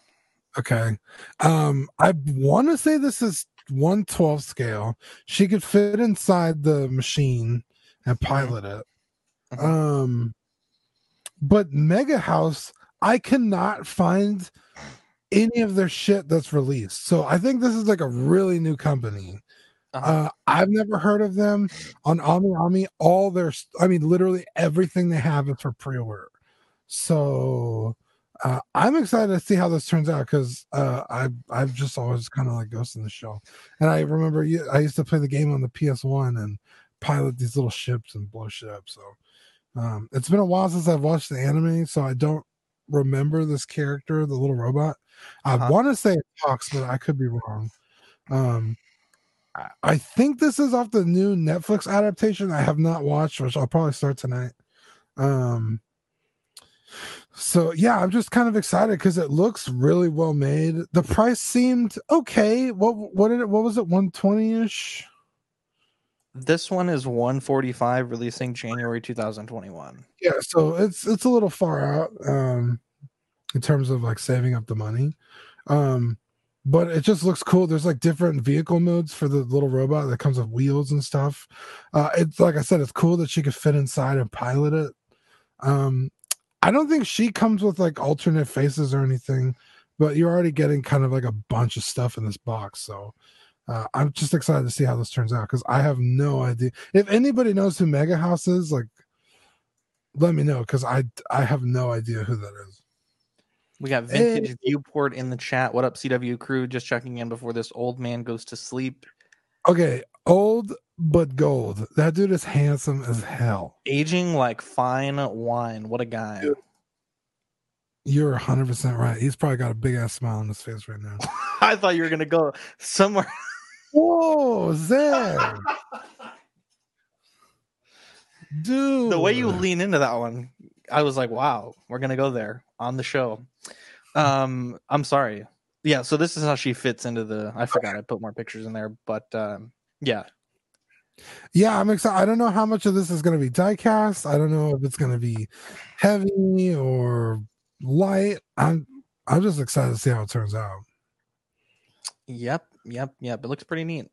Okay, um, I want to say this is one twelve scale. She could fit inside the machine and pilot it. Mhm. Um, but Mega House, I cannot find any of their shit that's released. So I think this is like a really new company. Uh-huh. Uh, I've never heard of them on Ami Ami. All their, I mean, literally everything they have is for pre-order. So uh, I'm excited to see how this turns out because uh, I I've just always kind of like Ghost in the show. and I remember you- I used to play the game on the PS1 and pilot these little ships and blow shit up. So um, it's been a while since I've watched the anime, so I don't remember this character, the little robot. I Uh-huh. want to say it talks, but I could be wrong. Um, I- I think this is off the new Netflix adaptation. I have not watched, which I'll probably start tonight. Um, so yeah, I'm just kind of excited because it looks really well made. The price seemed okay. What what did it? What was it? 120 ish. This one is 145, releasing January 2021. Yeah, so it's it's a little far out um, in terms of like saving up the money. Um, but it just looks cool. There's like different vehicle modes for the little robot that comes with wheels and stuff. Uh, it's like I said, it's cool that she could fit inside and pilot it. Um, I don't think she comes with like alternate faces or anything, but you're already getting kind of like a bunch of stuff in this box. So uh, I'm just excited to see how this turns out because I have no idea. If anybody knows who Mega House is, like, let me know because I I have no idea who that is. We got Vintage Viewport in the chat. What up, CW crew? Just checking in before this old man goes to sleep. Okay, old but gold. That dude is handsome as hell. Aging like fine wine. What a guy. You're 100 percent right. He's probably got a big ass smile on his face right now. *laughs* I thought you were gonna go somewhere. Whoa, Zed, dude. the way you lean into that one, I was like, wow, we're gonna go there on the show. Um, I'm sorry. Yeah, so this is how she fits into the I forgot I put more pictures in there, but um yeah. Yeah, I'm excited. I don't know how much of this is going to be diecast. I don't know if it's going to be heavy or light. I'm I'm just excited to see how it turns out. Yep, yep, yep. It looks pretty neat.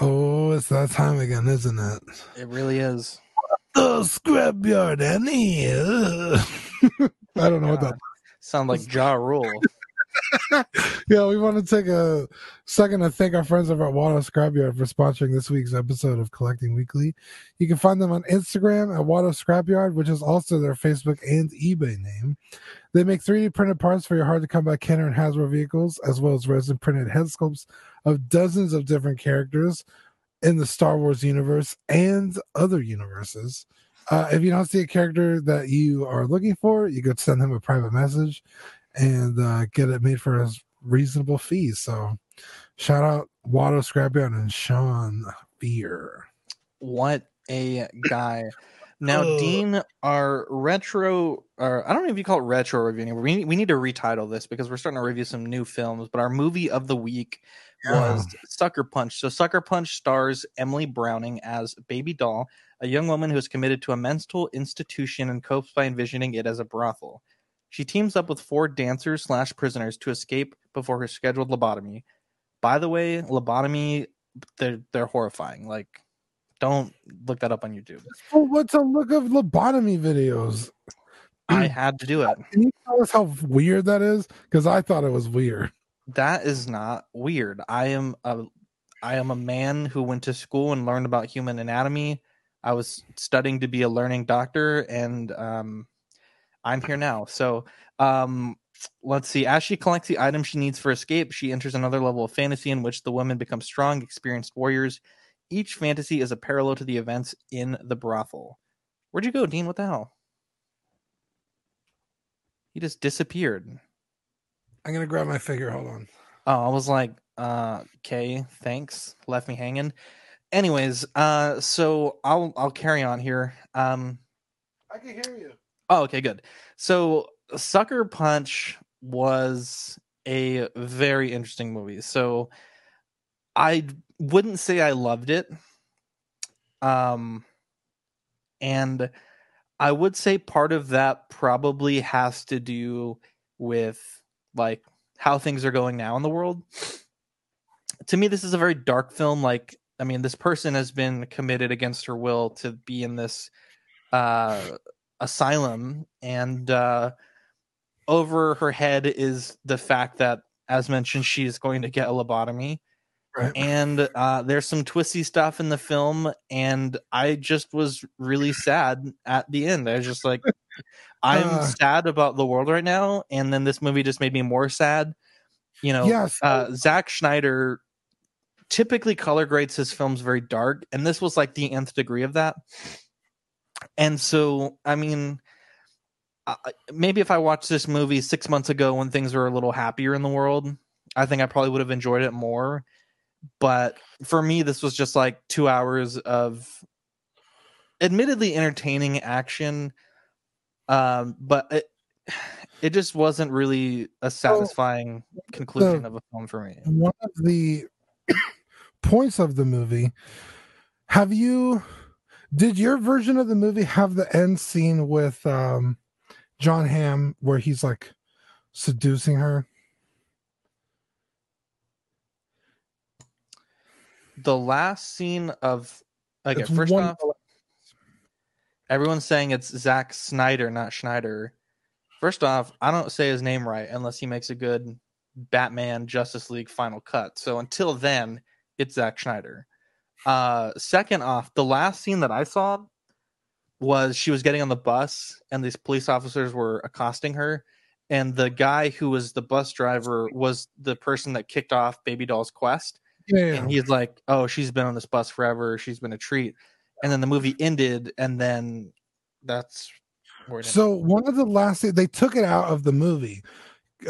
Oh, it's that time again, isn't it? It really is. The scrapyard, Annie. *laughs* I don't know what that. Sound like Jaw Rule. *laughs* *laughs* yeah, we want to take a second to thank our friends over at Watto Scrapyard for sponsoring this week's episode of Collecting Weekly. You can find them on Instagram at Watto Scrapyard, which is also their Facebook and eBay name. They make 3D printed parts for your hard to come by Kenner and Hasbro vehicles, as well as resin printed head sculpts of dozens of different characters in the Star Wars universe and other universes. Uh, if you don't see a character that you are looking for, you could send them a private message and uh, get it made for a reasonable fee. So, shout out Watto Scrapyard and Sean Beer. What a guy. Now, Ugh. Dean, our retro, or I don't know if you call it retro review anymore. We, we need to retitle this because we're starting to review some new films. But our movie of the week was Sucker Punch. So, Sucker Punch stars Emily Browning as Baby Doll, a young woman who is committed to a mental institution and copes by envisioning it as a brothel. She teams up with four dancers slash prisoners to escape before her scheduled lobotomy. By the way, lobotomy, they're they're horrifying. Like, don't look that up on YouTube. Well, what's a look of lobotomy videos? *clears throat* I had to do it. Can you tell us how weird that is? Because I thought it was weird. That is not weird. I am a I am a man who went to school and learned about human anatomy. I was studying to be a learning doctor and um I'm here now. So um let's see. As she collects the items she needs for escape, she enters another level of fantasy in which the women become strong, experienced warriors. Each fantasy is a parallel to the events in the brothel. Where'd you go, Dean? What the hell? He just disappeared. I'm gonna grab my figure. Hold on. Oh, I was like, uh, okay, thanks. Left me hanging. Anyways, uh, so I'll I'll carry on here. Um, I can hear you. Oh, okay, good. So Sucker Punch was a very interesting movie. So I wouldn't say I loved it. Um, and I would say part of that probably has to do with like how things are going now in the world. To me, this is a very dark film. Like, I mean, this person has been committed against her will to be in this uh, asylum, and uh, over her head is the fact that, as mentioned, she's going to get a lobotomy. Right. And uh, there's some twisty stuff in the film, and I just was really sad at the end. I was just like, *laughs* I'm Uh. sad about the world right now, and then this movie just made me more sad. You know, Yes. uh, Zack Schneider typically color grades his films very dark, and this was like the nth degree of that. And so, I mean, uh, maybe if I watched this movie six months ago when things were a little happier in the world, I think I probably would have enjoyed it more. But for me, this was just like two hours of admittedly entertaining action. Um, but it, it just wasn't really a satisfying conclusion of a film for me. One of the *coughs* points of the movie. Have you? Did your version of the movie have the end scene with um, Jon Hamm where he's like seducing her? The last scene of okay, It's first one- off, everyone's saying it's Zack Snyder, not Schneider. First off, I don't say his name right unless he makes a good Batman Justice League final cut. So until then, it's Zack Schneider. Uh, second off, the last scene that I saw was she was getting on the bus and these police officers were accosting her. And the guy who was the bus driver was the person that kicked off Baby Doll's quest. Yeah. And he's like, Oh, she's been on this bus forever. She's been a treat. And then the movie ended, and then that's where it ended. So one of the last they took it out of the movie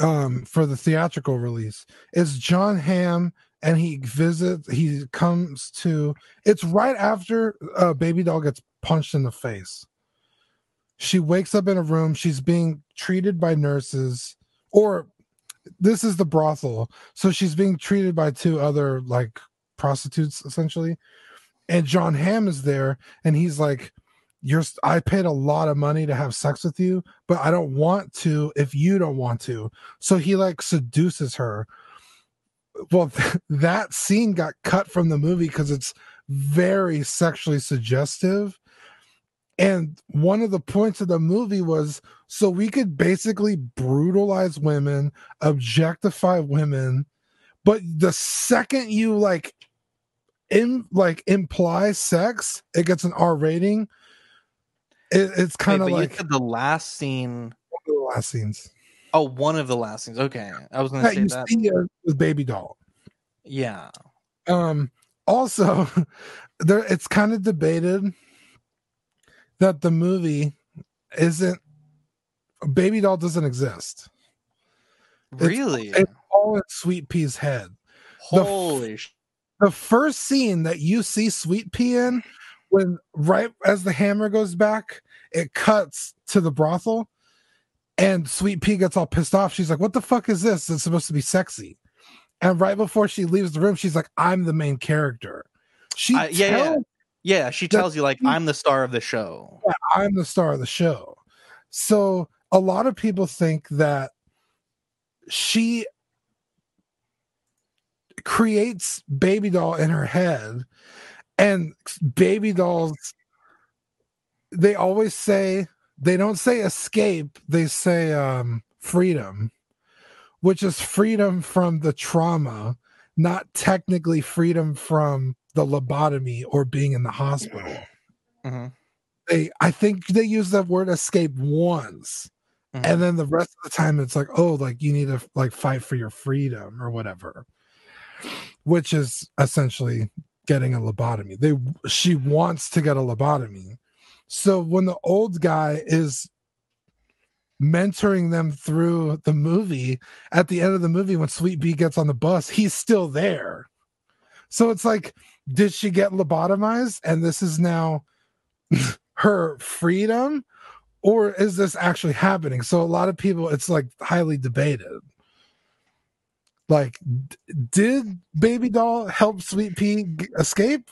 um for the theatrical release is Jon Hamm and he visits he comes to it's right after uh baby doll gets punched in the face. She wakes up in a room, she's being treated by nurses or this is the brothel. So she's being treated by two other like prostitutes essentially. And Jon Hamm is there and he's like you're I paid a lot of money to have sex with you, but I don't want to if you don't want to. So he like seduces her. Well, *laughs* that scene got cut from the movie because it's very sexually suggestive. And one of the points of the movie was so we could basically brutalize women, objectify women, but the second you like in like imply sex, it gets an R rating. It, it's kind of like the last scene. one of the last scenes Oh, one of the last things. Okay, I was going to say you that. see with Baby Doll. Yeah, Um, also, *laughs* there it's kind of debated that the movie isn't Baby Doll doesn't exist. It's- really. It's all in Sweet Pea's head. the f- Holy sh- The first scene that you see Sweet Pea in when right as the hammer goes back, it cuts to the brothel, and Sweet Pea gets all pissed off. She's like, "What the fuck is this? It's supposed to be sexy." And right before she leaves the room, she's like, "I'm the main character." She Uh, yeah, yeah. Yeah, she tells you like I'm the star of the show. yeah, I'm the star of the show. So a lot of people think that she creates baby doll in her head and baby dolls they always say they don't say escape they say um freedom which is freedom from the trauma not technically freedom from the lobotomy or being in the hospital *clears throat* Mhm. they i think they use the word escape once Mhm. and then the rest of the time it's like oh like you need to like fight for your freedom or whatever which is essentially getting a lobotomy they she wants to get a lobotomy so when the old guy is mentoring them through the movie at the end of the movie when sweet pea gets on the bus he's still there. So it's like did she get lobotomized and this is now *laughs* her freedom? Or is this actually happening? So a lot of people it's like highly debated. Like did baby doll help sweet pea escape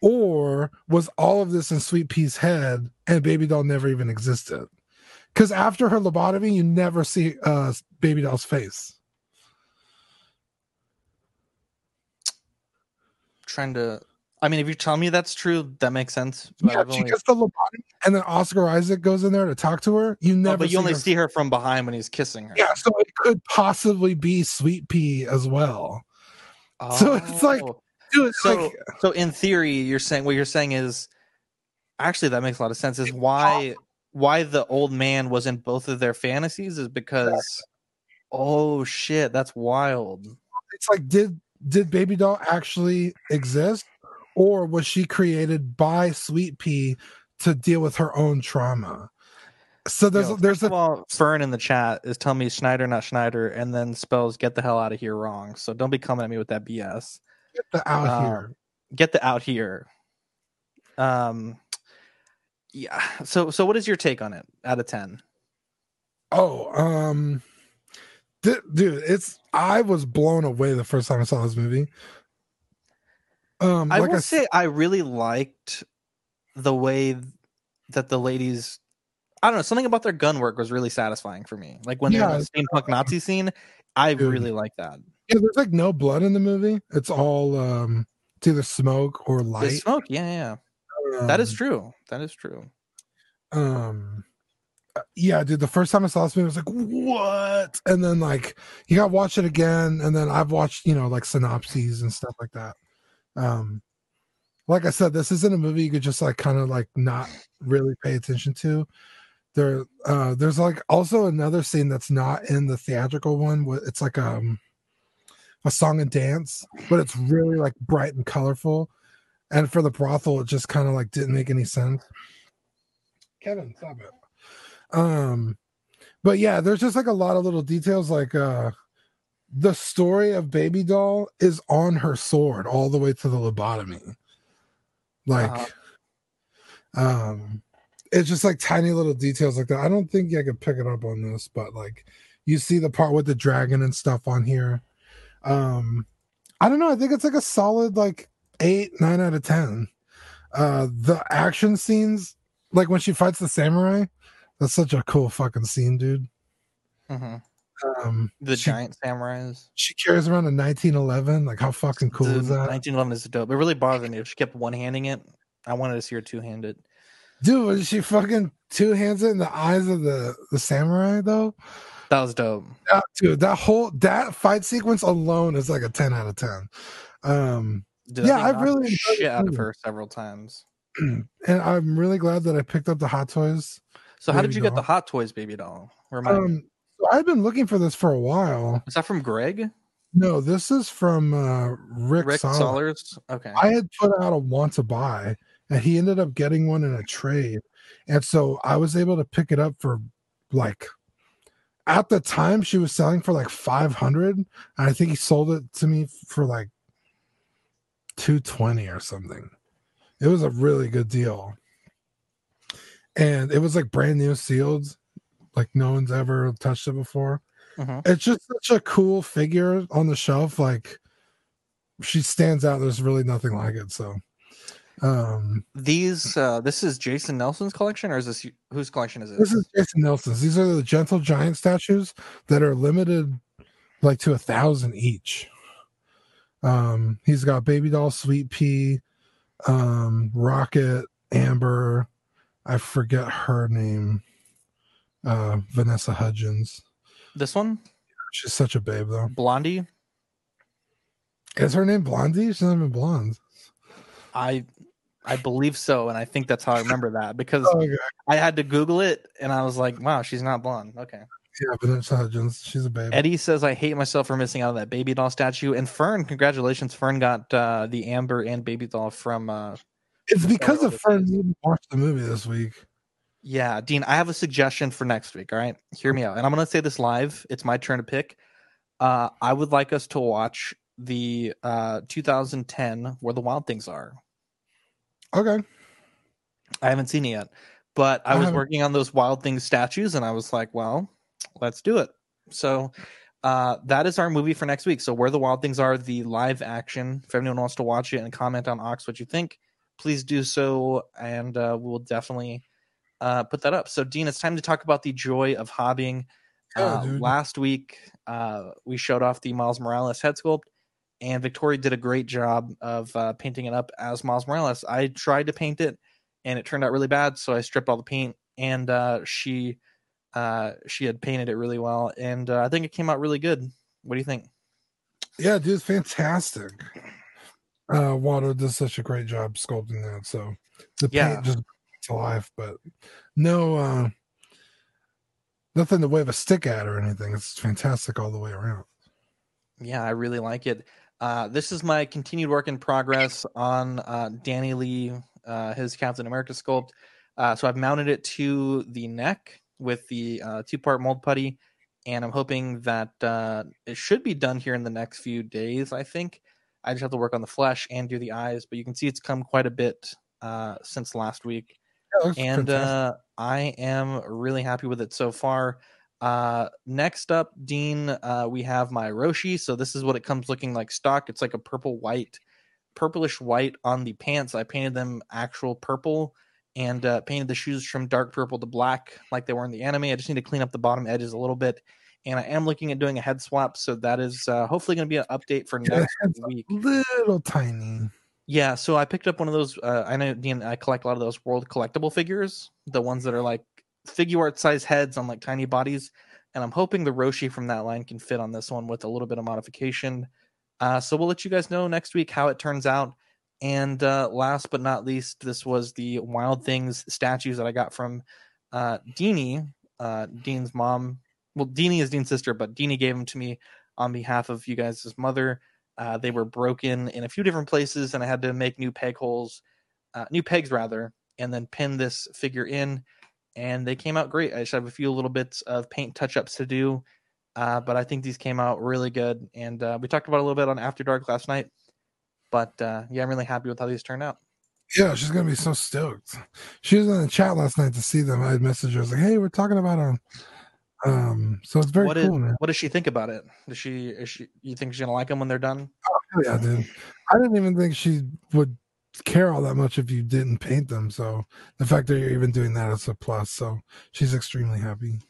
or was all of this in sweet pea's head and baby doll never even existed because after her lobotomy you never see uh baby doll's face Trying to. I mean, if you tell me that's true, that makes sense. Yeah I've she only- gets the lobotomy and then oscar isaac goes in there to talk to her you Oh, never but you only her see her from behind when he's kissing her. yeah so it could possibly be sweet pea as well So it's like, Oh. Dude so like *laughs* so in theory, you're saying what you're saying is actually that makes a lot of sense. Is why why the old man was in both of their fantasies is because oh shit, that's wild. it's like did did baby doll actually exist or was she created by sweet pea to deal with her own trauma so there's Yo, there's a all, Fern in the chat is telling me Snyder, not Schneider, and then spells "get the hell out of here" wrong. So don't be coming at me with that BS. Get the out Um, here Get the out here. Um, yeah. So so what is your take on it out of ten? oh um th- dude it's i was blown away the first time i saw this movie um I like will I say I really liked the way that the ladies I don't know, something about their gun work was really satisfying for me. Like when they're in Yeah. the steampunk Nazi scene, I Dude. really like that. Yeah there's like no blood in the movie it's all um it's either smoke or The light smoke, yeah, yeah. that is Um, true. That is true. um uh, yeah dude the first time i saw this movie i was like what and then like you gotta watch it again and then i've watched you know like synopses and stuff like that um like i said this isn't a movie you could just like kind of like not really pay attention to there uh there's like also another scene that's not in the theatrical one it's like um a song and dance but it's really like bright and colorful and for the brothel it just kind of like didn't make any sense Kevin, stop it. Um, but yeah, there's just like a lot of little details. Like uh, the story of Baby Doll is on her sword all the way to the lobotomy. Like, Uh-huh. um, it's just like tiny little details like that. I don't think I could pick it up on this, but like you see the part with the dragon and stuff on here. Um, I don't know. I think it's like a solid like eight, nine out of ten. Uh, the action scenes like when she fights the samurai that's such a cool fucking scene dude Mm-hmm. um The she, giant samurais. she carries around a 1911 like how fucking cool Dude, is that 1911 is dope. It really bothered me if she kept one handing it. I wanted to see her two handed. dude was she fucking two hands it in the eyes of the the samurai though That was dope. that, dude that whole that fight sequence alone is like a 10 out of 10 um Dude, Yeah, I knocked really shit out of her several times. *clears throat* and i'm really glad that i picked up the hot toys So how did you get the. Hot Toys baby doll? Remind um so i've been looking for this for a while Is that from Greg? no this is from uh rick, Rick Solomon. Solers? Okay. I had put out a want to buy, and he ended up getting one in a trade, and so I was able to pick it up for like at the time she was selling for like five hundred, and I think he sold it to me for like two twenty or something. It was a really good deal. And it was like brand new sealed, like no one's ever touched it before. Mhm. It's just such a cool figure on the shelf. Like she stands out. There's really nothing like it. So um These uh this is Jason Nelson's collection or is this whose collection is this? this is Jason Nelson's. These are the gentle giant statues that are limited like to a thousand each. Um he's got baby doll sweet pea, um, Rocket, Amber, I forget her name. Uh Vanessa Hudgens. This one? She's such a babe though. Blondie? Is her name Blondie? She's not even blonde. I I believe so, and I think that's how I remember that because Oh, *laughs* okay. I had to Google it and I was like, wow, she's not blonde. Okay. Yeah, but Vanessa Hudgens. She's a baby. Eddie says I hate myself for missing out on that baby doll statue. And Fern, congratulations. Fern got uh the Amber and baby doll from uh It's because of Fern didn't watch the movie this week. Yeah, Dean, I have a suggestion for next week. All right, hear me out, and I'm going to say this live. It's my turn to pick. Uh, I would like us to watch the uh, 2010 Where the Wild Things Are. Okay. I haven't seen it yet, but I I was haven't- working on those Wild Things statues, and I was like, well, let's do it. So uh, that is our movie for next week. So Where the Wild Things Are, the live action. If anyone wants to watch it and comment on Ox what you think, please do so, and uh, we'll definitely uh, put that up. So Dean, it's time to talk about the joy of hobbying. Yeah, Uh, last week, uh, we showed off the Miles Morales head sculpt, and Victoria did a great job of uh, painting it up as Miles Morales. I tried to paint it, and it turned out really bad, so I stripped all the paint, and uh, she uh, she had painted it really well, and uh, I think it came out really good. What do you think? Yeah, dude, it's fantastic. Uh Watto does such a great job sculpting that. So the Yeah. paint just to life, but no uh nothing to wave a stick at or anything. It's fantastic all the way around. Yeah, I really like it. Uh, this is my continued work in progress on uh, Danny Lee, uh, his Captain America sculpt. Uh, so I've mounted it to the neck with the uh, two part mold putty, and I'm hoping that uh, it should be done here in the next few days. I think I just have to work on the flesh and do the eyes, but you can see it's come quite a bit uh, since last week Yeah, it looks and uh, I am really happy with it so far. Uh, next up, Dean, uh, we have my Roshi. So this is what it comes looking like stock. It's like a purple white, purplish white on the pants. I painted them actual purple and uh, painted the shoes from dark purple to black like they were in the anime. I just need to clean up the bottom edges a little bit. And I am looking at doing a head swap, so that is uh, hopefully going to be an update for next week. little tiny. Yeah, so I picked up one of those. Uh, I know Dean, I collect a lot of those world collectible figures, the ones that are like figure art size heads on like tiny bodies, and I'm hoping the Roshi from that line can fit on this one with a little bit of modification. Uh, so we'll let you guys know next week how it turns out. And uh, last but not least, this was the Wild Things statues that I got from uh, Deanie, uh, Dean's mom. Well, Deanie is Dean's sister, but Deanie gave them to me on behalf of you guys' mother. Uh, they were broken in a few different places, and I had to make new peg holes, uh, new pegs rather, and then pin this figure in. And they came out great. I just have a few little bits of paint touch ups to do, uh, but I think these came out really good. And uh, we talked about a little bit on After Dark last night. But uh, yeah, I'm really happy with how these turned out. Yeah, she's gonna be so stoked. She was in the chat last night to see them. I had messaged her. I was like, "Hey, we're talking about um, um." So it's very what cool, did man. what does she think about it? Does she is she you think she's gonna like them when they're done? Hell yeah, dude. I didn't even think she would care all that much if you didn't paint them. So the fact that you're even doing that is a plus. So she's extremely happy.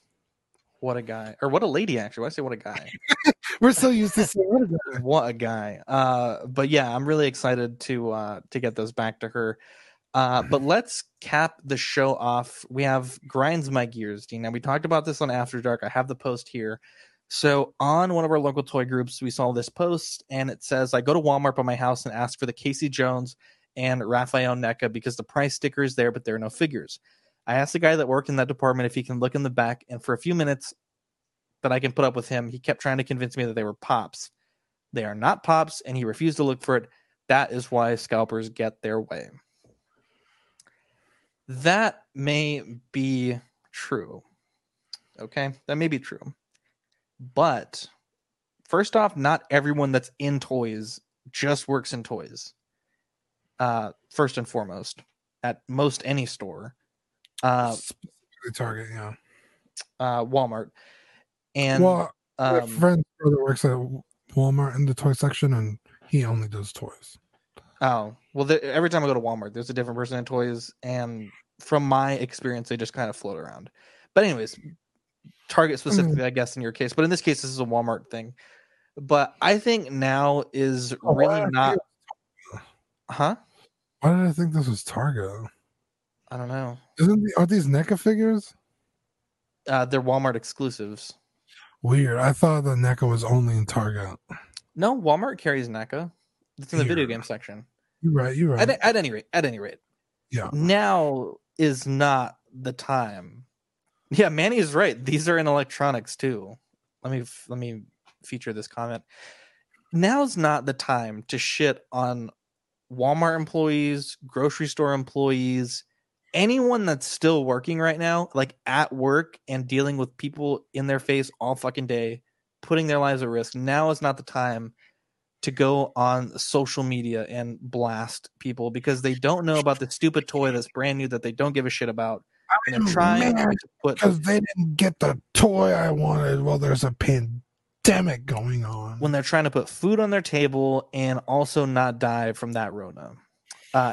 What a guy, or what a lady actually. Why I say what a guy? *laughs* We're so used to saying what a guy. what a guy. Uh, but yeah, I'm really excited to uh, to get those back to her. Uh, but let's cap the show off. We have grinds my gears, Dean. Now we talked about this on After Dark. I have the post here. So on one of our local toy groups, we saw this post, and it says, "I go to Walmart by my house and ask for the Casey Jones and Raphael NECA because the price sticker is there, but there are no figures." I asked the guy that worked in that department if he can look in the back, and for a few minutes that I can put up with him, he kept trying to convince me that they were pops. They are not pops, and he refused to look for it. That is why scalpers get their way. That may be true. Okay, that may be true. But first off, not everyone that's in toys just works in toys. Uh, first and foremost at most any store, uh, Specifically Target, yeah. uh, Walmart, and well, my um, friend's brother works at Walmart in the toy section, and he only does toys. Oh well, the, every time I go to Walmart, there's a different person in toys, and from my experience, they just kind of float around. But anyways, Target specifically, I guess in your case, but in this case, this is a Walmart thing. But I think now is Oh, really not, huh? Why did I think this was Target? I don't know. Isn't the, are these NECA figures? Uh, they're Walmart exclusives. Weird. I thought the NECA was only in Target. No, Walmart carries NECA. It's in the video game section. You're right. You're right. At, at any rate, at any rate, yeah. now is not the time. Yeah, Manny is right. These are in electronics too. Let me let me feature this comment. Now's not the time to shit on Walmart employees, grocery store employees, anyone that's still working right now, like at work and dealing with people in their face all fucking day, putting their lives at risk. Now is not the time to go on social media and blast people because they don't know about the stupid toy that's brand new that they don't give a shit about. And they're trying mad to put because they didn't get the toy I wanted while there's a pandemic going on. when they're trying to put food on their table and also not die from that Rona. Uh,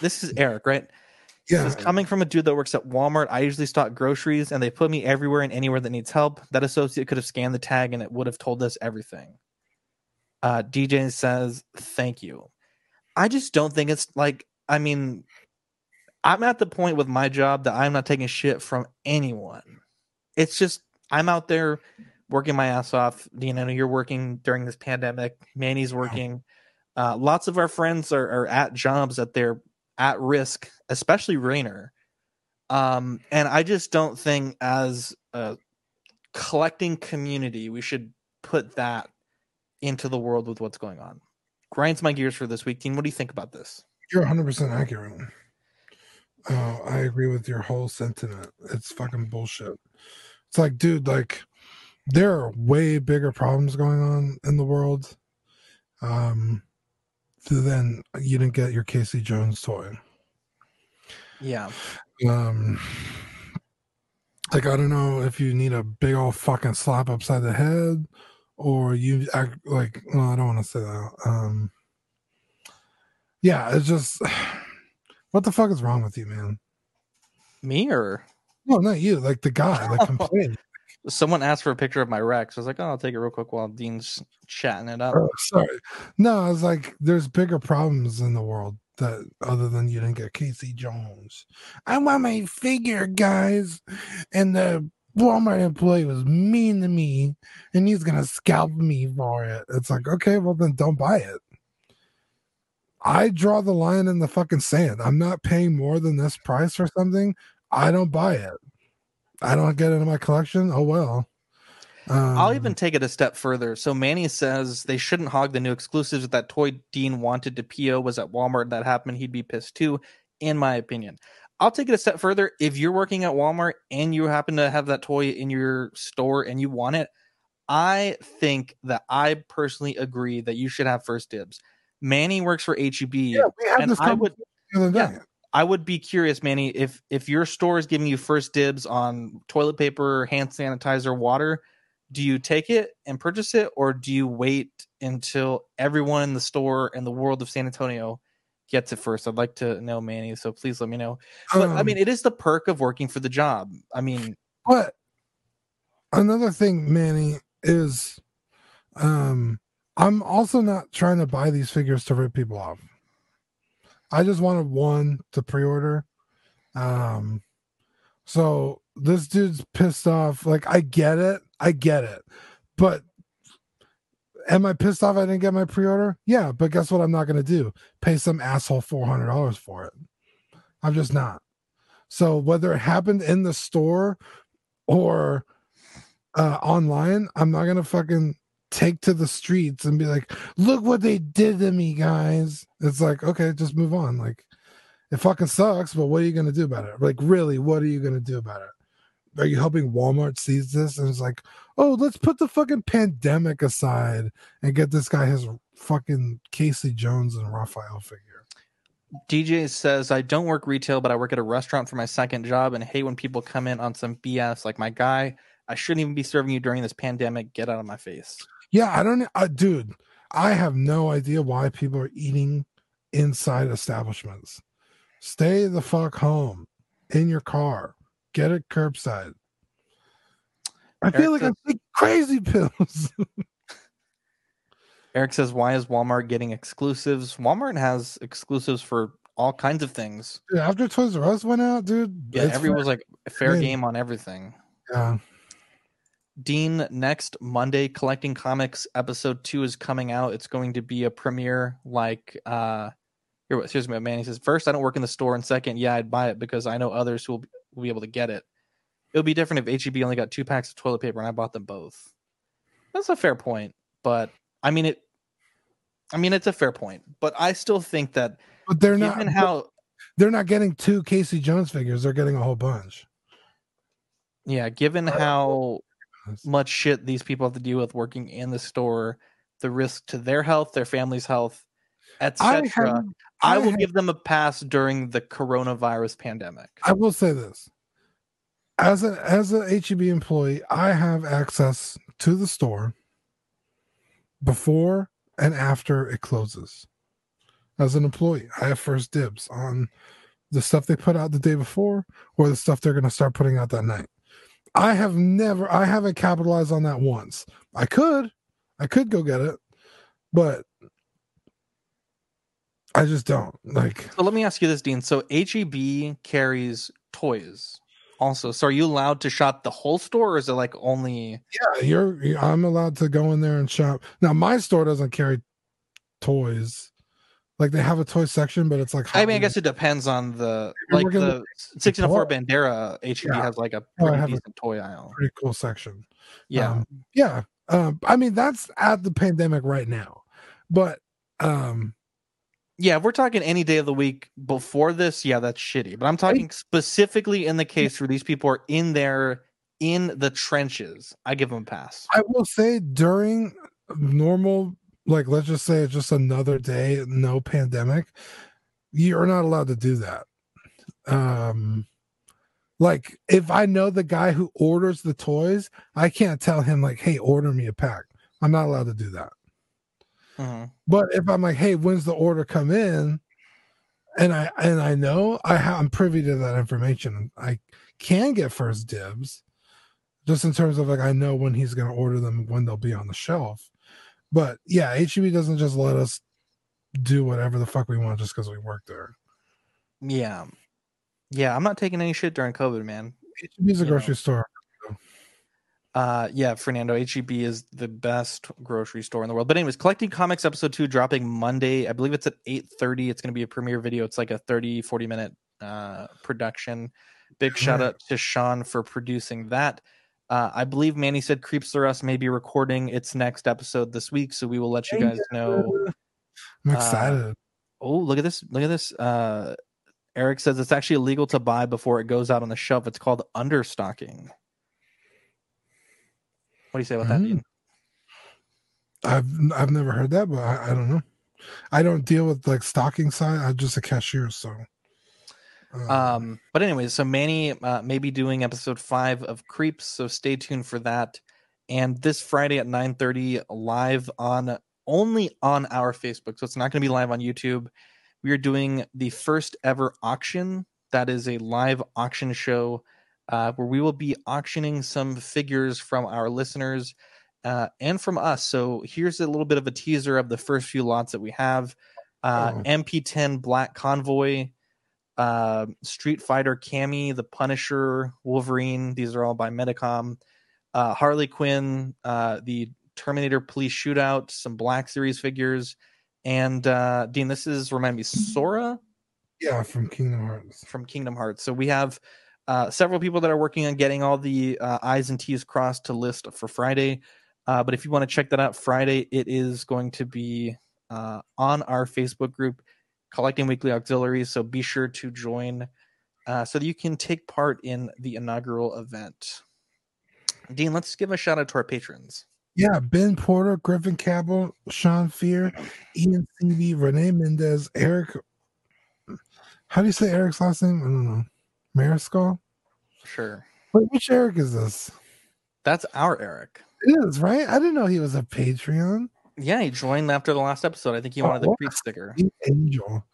this is Eric, right? yeah, This is coming from a dude that works at Walmart. I usually stock groceries and they put me everywhere and anywhere that needs help. That associate could have scanned the tag and it would have told us everything. Uh, DJ says, Thank you. I just don't think it's like, I mean, I'm at the point with my job that I'm not taking shit from anyone. It's just, I'm out there working my ass off. You know, you're working during this pandemic, Manny's working. Uh, lots of our friends are, are at jobs that they're at risk, especially Rainer. Um, and I just don't think as a collecting community, we should put that into the world with what's going on. Grinds my gears for this week, team. What do you think about this? you're 100 percent accurate. Oh, I agree with your whole sentiment. It's fucking bullshit. It's like, dude, like there are way bigger problems going on in the world. Um, than you didn't get your Casey Jones toy. Yeah. Um, like I don't know if you need a big old fucking slap upside the head, or you act like. Well, I don't want to say that. Um, yeah, it's just *sighs* what the fuck is wrong with you, man? Me or No, not you. Like the guy, like *laughs* complaining. Someone asked for a picture of my Rex. I was like, oh, I'll take it real quick while Dean's chatting it up. Oh, sorry. No, I was like, there's bigger problems in the world that other than you didn't get Casey Jones. I want my figure, guys. And the Walmart employee was mean to me and he's gonna scalp me for it. It's like, okay, well then don't buy it. I draw the line in the fucking sand. I'm not paying more than this price for something. I don't buy it. I don't get it in my collection. Oh well. Um, I'll even take it a step further. So Manny says they shouldn't hog the new exclusives. If that toy Dean wanted to PO was at Walmart, that happened, he'd be pissed too, in my opinion. I'll take it a step further. If you're working at Walmart and you happen to have that toy in your store and you want it, I think that I personally agree that you should have first dibs. Manny works for HEB, Yeah, we had this I would the other day. yeah. I would be curious, Manny, if if your store is giving you first dibs on toilet paper, hand sanitizer, water, do you take it and purchase it, or do you wait until everyone in the store and the world of San Antonio gets it first? I'd like to know, Manny. So please let me know. But I Um, mean, it is the perk of working for the job. I mean, But another thing, Manny, is um I'm also not trying to buy these figures to rip people off. I just wanted one to pre-order. Um so this dude's pissed off. Like I get it. I get it. But am I pissed off I didn't get my pre-order? Yeah, but guess what I'm not gonna do? Pay some asshole four hundred dollars for it. I'm just not. So whether it happened in the store or uh online, I'm not gonna fucking take to the streets and be like, look what they did to me, guys. It's like, okay, just move on. Like it fucking sucks, but what are you gonna do about it? Like, really, what are you gonna do about it? are you helping Walmart seize this? And it's like, oh, let's put the fucking pandemic aside and get this guy his fucking Casey Jones and Raphael figure. DJ says, I don't work retail, but I work at a restaurant for my second job and hate when people come in on some BS like my guy. I shouldn't even be serving you during this pandemic. Get out of my face. Yeah, I don't, uh, dude. I have no idea why people are eating inside establishments. Stay the fuck home in your car. Get it curbside. I Eric feel like says- I'm taking crazy pills. *laughs* Eric says, Why is Walmart getting exclusives? Walmart has exclusives for all kinds of things. Dude, after Toys R Us went out, dude. Yeah, everyone was like fair Yeah. game on everything. yeah. Dean, next Monday, Collecting Comics episode two is coming out. It's going to be a premiere like uh here what here's what Manny says. First, I don't work in the store, and second, yeah, I'd buy it because I know others who will be, will be able to get it. It would be different if HEB only got two packs of toilet paper and I bought them both. That's a fair point, but I mean it I mean it's a fair point, but I still think that But they're not how they're not getting two Casey Jones figures, they're getting a whole bunch. Yeah, given how much shit these people have to deal with working in the store, the risk to their health, their family's health, etc. have- I, I will have- give them a pass during the coronavirus pandemic. I will say this. As a as a HEB employee, I have access to the store before and after it closes. As an employee, I have first dibs on the stuff they put out the day before or the stuff they're going to start putting out that night. I have never I haven't capitalized on that once. I could. I could go get it, but I just don't. Like So let me ask you this, Dean. So HEB carries toys also. So are you allowed to shop the whole store or is it like only Yeah, you're. I'm allowed to go in there and shop. Now, my store doesn't carry toys. Like they have a toy section, but it's like. I mean, I guess it depends on the like the with- 1604 Bandera HEB Yeah. has like a Oh, pretty a- decent toy aisle. Pretty cool section. Yeah. Um, yeah. Um, I mean, that's at the pandemic right now, but um, Yeah, if we're talking any day of the week before this, yeah, that's shitty. But I'm talking specifically in the case where these people are in there in the trenches. I give them a pass. I will say during normal, like let's just say it's just another day, no pandemic, you're not allowed to do that. Um like if I know the guy who orders the toys, I can't tell him like, hey, order me a pack. I'm not allowed to do that. Mhm. But if I'm like, hey, when's the order come in? And I and I know I ha- I'm privy to that information. I can get first dibs, just in terms of like I know when he's going to order them, when they'll be on the shelf. But yeah, HEB doesn't just let us do whatever the fuck we want just because we work there. Yeah. Yeah, I'm not taking any shit during COVID, man. HEB's a You grocery know. store. Uh yeah, Fernando, HEB is the best grocery store in the world. But anyways, collecting comics episode 2 dropping Monday. I believe it's at 8:30. It's going to be a premiere video. It's like a 30 40 minute uh production. Big shout out to Sean for producing that. Uh, I believe Manny said Creeps Through Us may be recording its next episode this week, so we will let you guys know. I'm Uh, excited. Oh, look at this! Look at this! Uh, Eric says it's actually illegal to buy before it goes out on the shelf. It's called understocking. What do you say about that, Mm. Dean? I've I've never heard that, but I, I don't know. I don't deal with like stocking side. I'm just a cashier, so. Uh, Um, but anyways, so Manny uh, may be doing episode five of Creeps, so stay tuned for that. And this Friday at 9:30, live on only on our Facebook, so it's not going to be live on YouTube. We are doing the first ever auction. That is a live auction show uh, where we will be auctioning some figures from our listeners uh, and from us. So here's a little bit of a teaser of the first few lots that we have. Uh, Oh. MP10 Black Convoy, uh, Street Fighter Cammy, The Punisher, Wolverine. These are all by Medicom. Uh, Harley Quinn, uh, the Terminator Police Shootout, some Black Series figures, and uh, Dean. This is remind me Sora yeah, from Kingdom Hearts. from Kingdom Hearts. So we have uh, several people that are working on getting all the uh, I's and T's crossed to list for Friday. Uh, but if you want to check that out, Friday it is going to be uh, on our Facebook group, Collecting Weekly Auxiliaries. So be sure to join uh, so that you can take part in the inaugural event. Dean, let's give a shout out to our patrons. Yeah, Ben Porter, Griffin Cabell, Sean Fear, Ian CB, Renee Mendez, Eric. How do you say Eric's last name? I don't know. Mariscal? Sure. Wait, which Eric is this? That's our Eric. It is, right? I didn't know he was a Patreon. Yeah, he joined after the last episode. I think he wanted the Oh, creep sticker. Angel.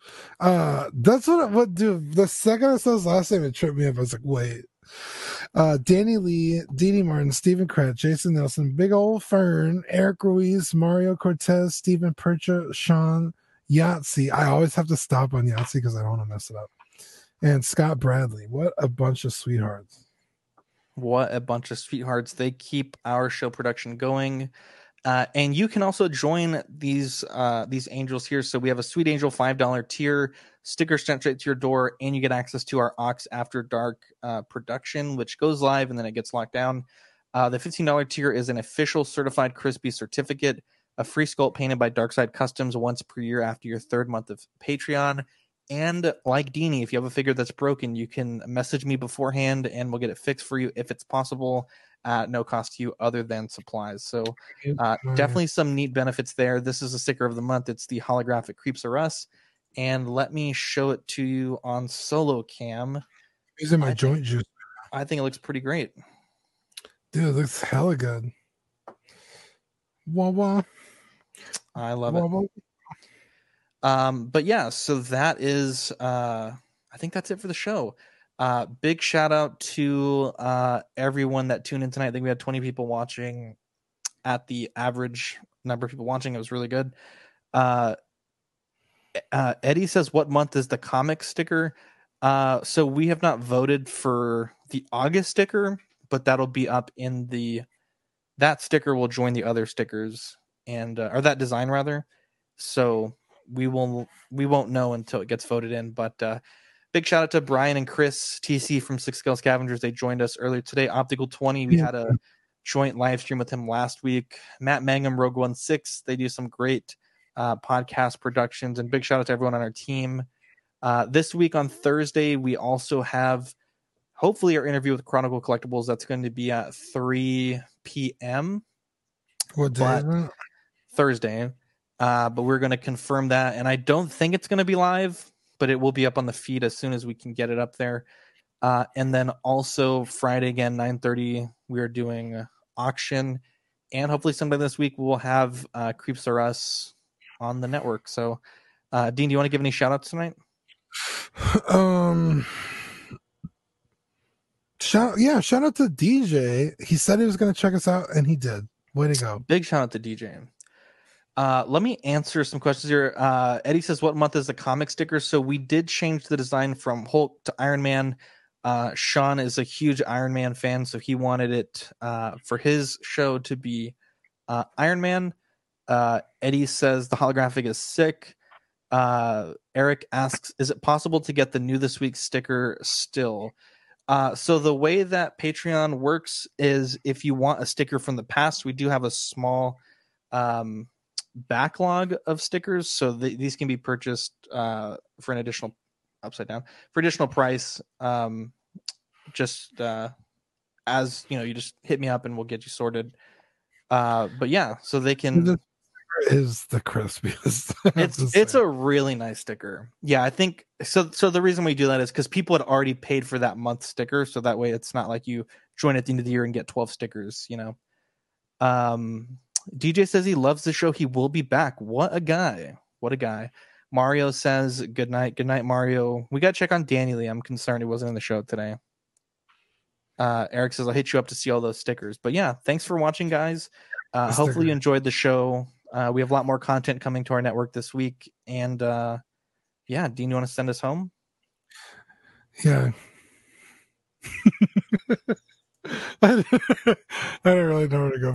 Uh, that's what. What, dude? The second I saw his last name, it tripped me up. I was like, wait. Uh, Danny Lee, Dee Dee Martin, Stephen Kratz, Jason Nelson, Big Old Fern, Eric Ruiz, Mario Cortez, Stephen Percha, Sean Yahtzee. I always have to stop on Yahtzee because I don't want to mess it up. And Scott Bradley. What a bunch of sweethearts. What a bunch of sweethearts. They keep our show production going. Uh, and you can also join these uh, these angels here. So we have a Sweet Angel five dollar tier sticker sent straight to your door, and you get access to our Ox After Dark uh, production, which goes live and then it gets locked down. Uh, the fifteen dollar tier is an official certified crispy certificate, a free sculpt painted by Darkside Customs once per year after your third month of Patreon. And like Deanie, if you have a figure that's broken, you can message me beforehand and we'll get it fixed for you if it's possible at no cost to you other than supplies. So uh, definitely some neat benefits there. This is a sticker of the month. It's the holographic Creeps Are Us. And let me show it to you on solo cam. Using my joint juice. I think it looks pretty great. Dude, it looks hella good. Wah wah. I love wah, it. wah. Um, but yeah, so that is uh I think that's it for the show. Uh big shout out to uh everyone that tuned in tonight. I think we had 20 people watching at the average number of people watching. It was really good. Uh uh Eddie says what month is the comic sticker? Uh so we have not voted for the August sticker, but that'll be up in the that sticker will join the other stickers and uh, or that design rather. So we will we won't know until it gets voted in but uh big shout out to brian and chris tc from six scale scavengers. They joined us earlier today. Optical 20 we had a joint live stream with him last week. Matt mangum rogue one six they do some great uh podcast productions. And big shout out to everyone on our team. Uh this week on thursday we also have hopefully our interview with chronicle collectibles. That's going to be at 3 p.m What day Thursday. Uh, but we're going to confirm that. And I don't think it's going to be live, but it will be up on the feed as soon as we can get it up there. Uh, and then also Friday again, 9.30, we are doing auction. And hopefully sometime this week we'll have uh, Creeps Are Us on the network. So, uh, Dean, do you want to give any shout outs tonight? *sighs* Um shout yeah, shout out to DJ. He said he was gonna check us out and he did. Way to go. Big shout out to DJ. Uh, let me answer some questions here. Uh, Eddie says, "What month is the comic sticker?" So we did change the design from Hulk to Iron Man. Uh, Sean is a huge Iron Man fan, so he wanted it uh, for his show to be uh, Iron Man. Uh, Eddie says the holographic is sick. Eric asks, "Is it possible to get the new this week sticker still?" So the way that Patreon works is if you want a sticker from the past, we do have a small um, backlog of stickers, so th- these can be purchased uh, for an additional upside down for additional price. Um, just uh, as you know, you just hit me up and we'll get you sorted. Uh, but yeah, so they can. Is the crispiest. *laughs* It's it's a really nice sticker. Yeah, I think so. So the reason we do that is because people had already paid for that month sticker, so that way it's not like you join at the end of the year and get twelve stickers. You know. Um, DJ says he loves the show. He will be back. What a guy! What a guy! Mario says good night. Good night, Mario. We got to check on Danny Lee. I'm concerned he wasn't in the show today. Uh, Eric says I'll hit you up to see all those stickers. But yeah, thanks for watching, guys. Uh, hopefully you enjoyed the show. Uh, we have a lot more content coming to our network this week, and uh, yeah, Dean, you want to send us home? Yeah. *laughs* I, *laughs* I don't really know where to go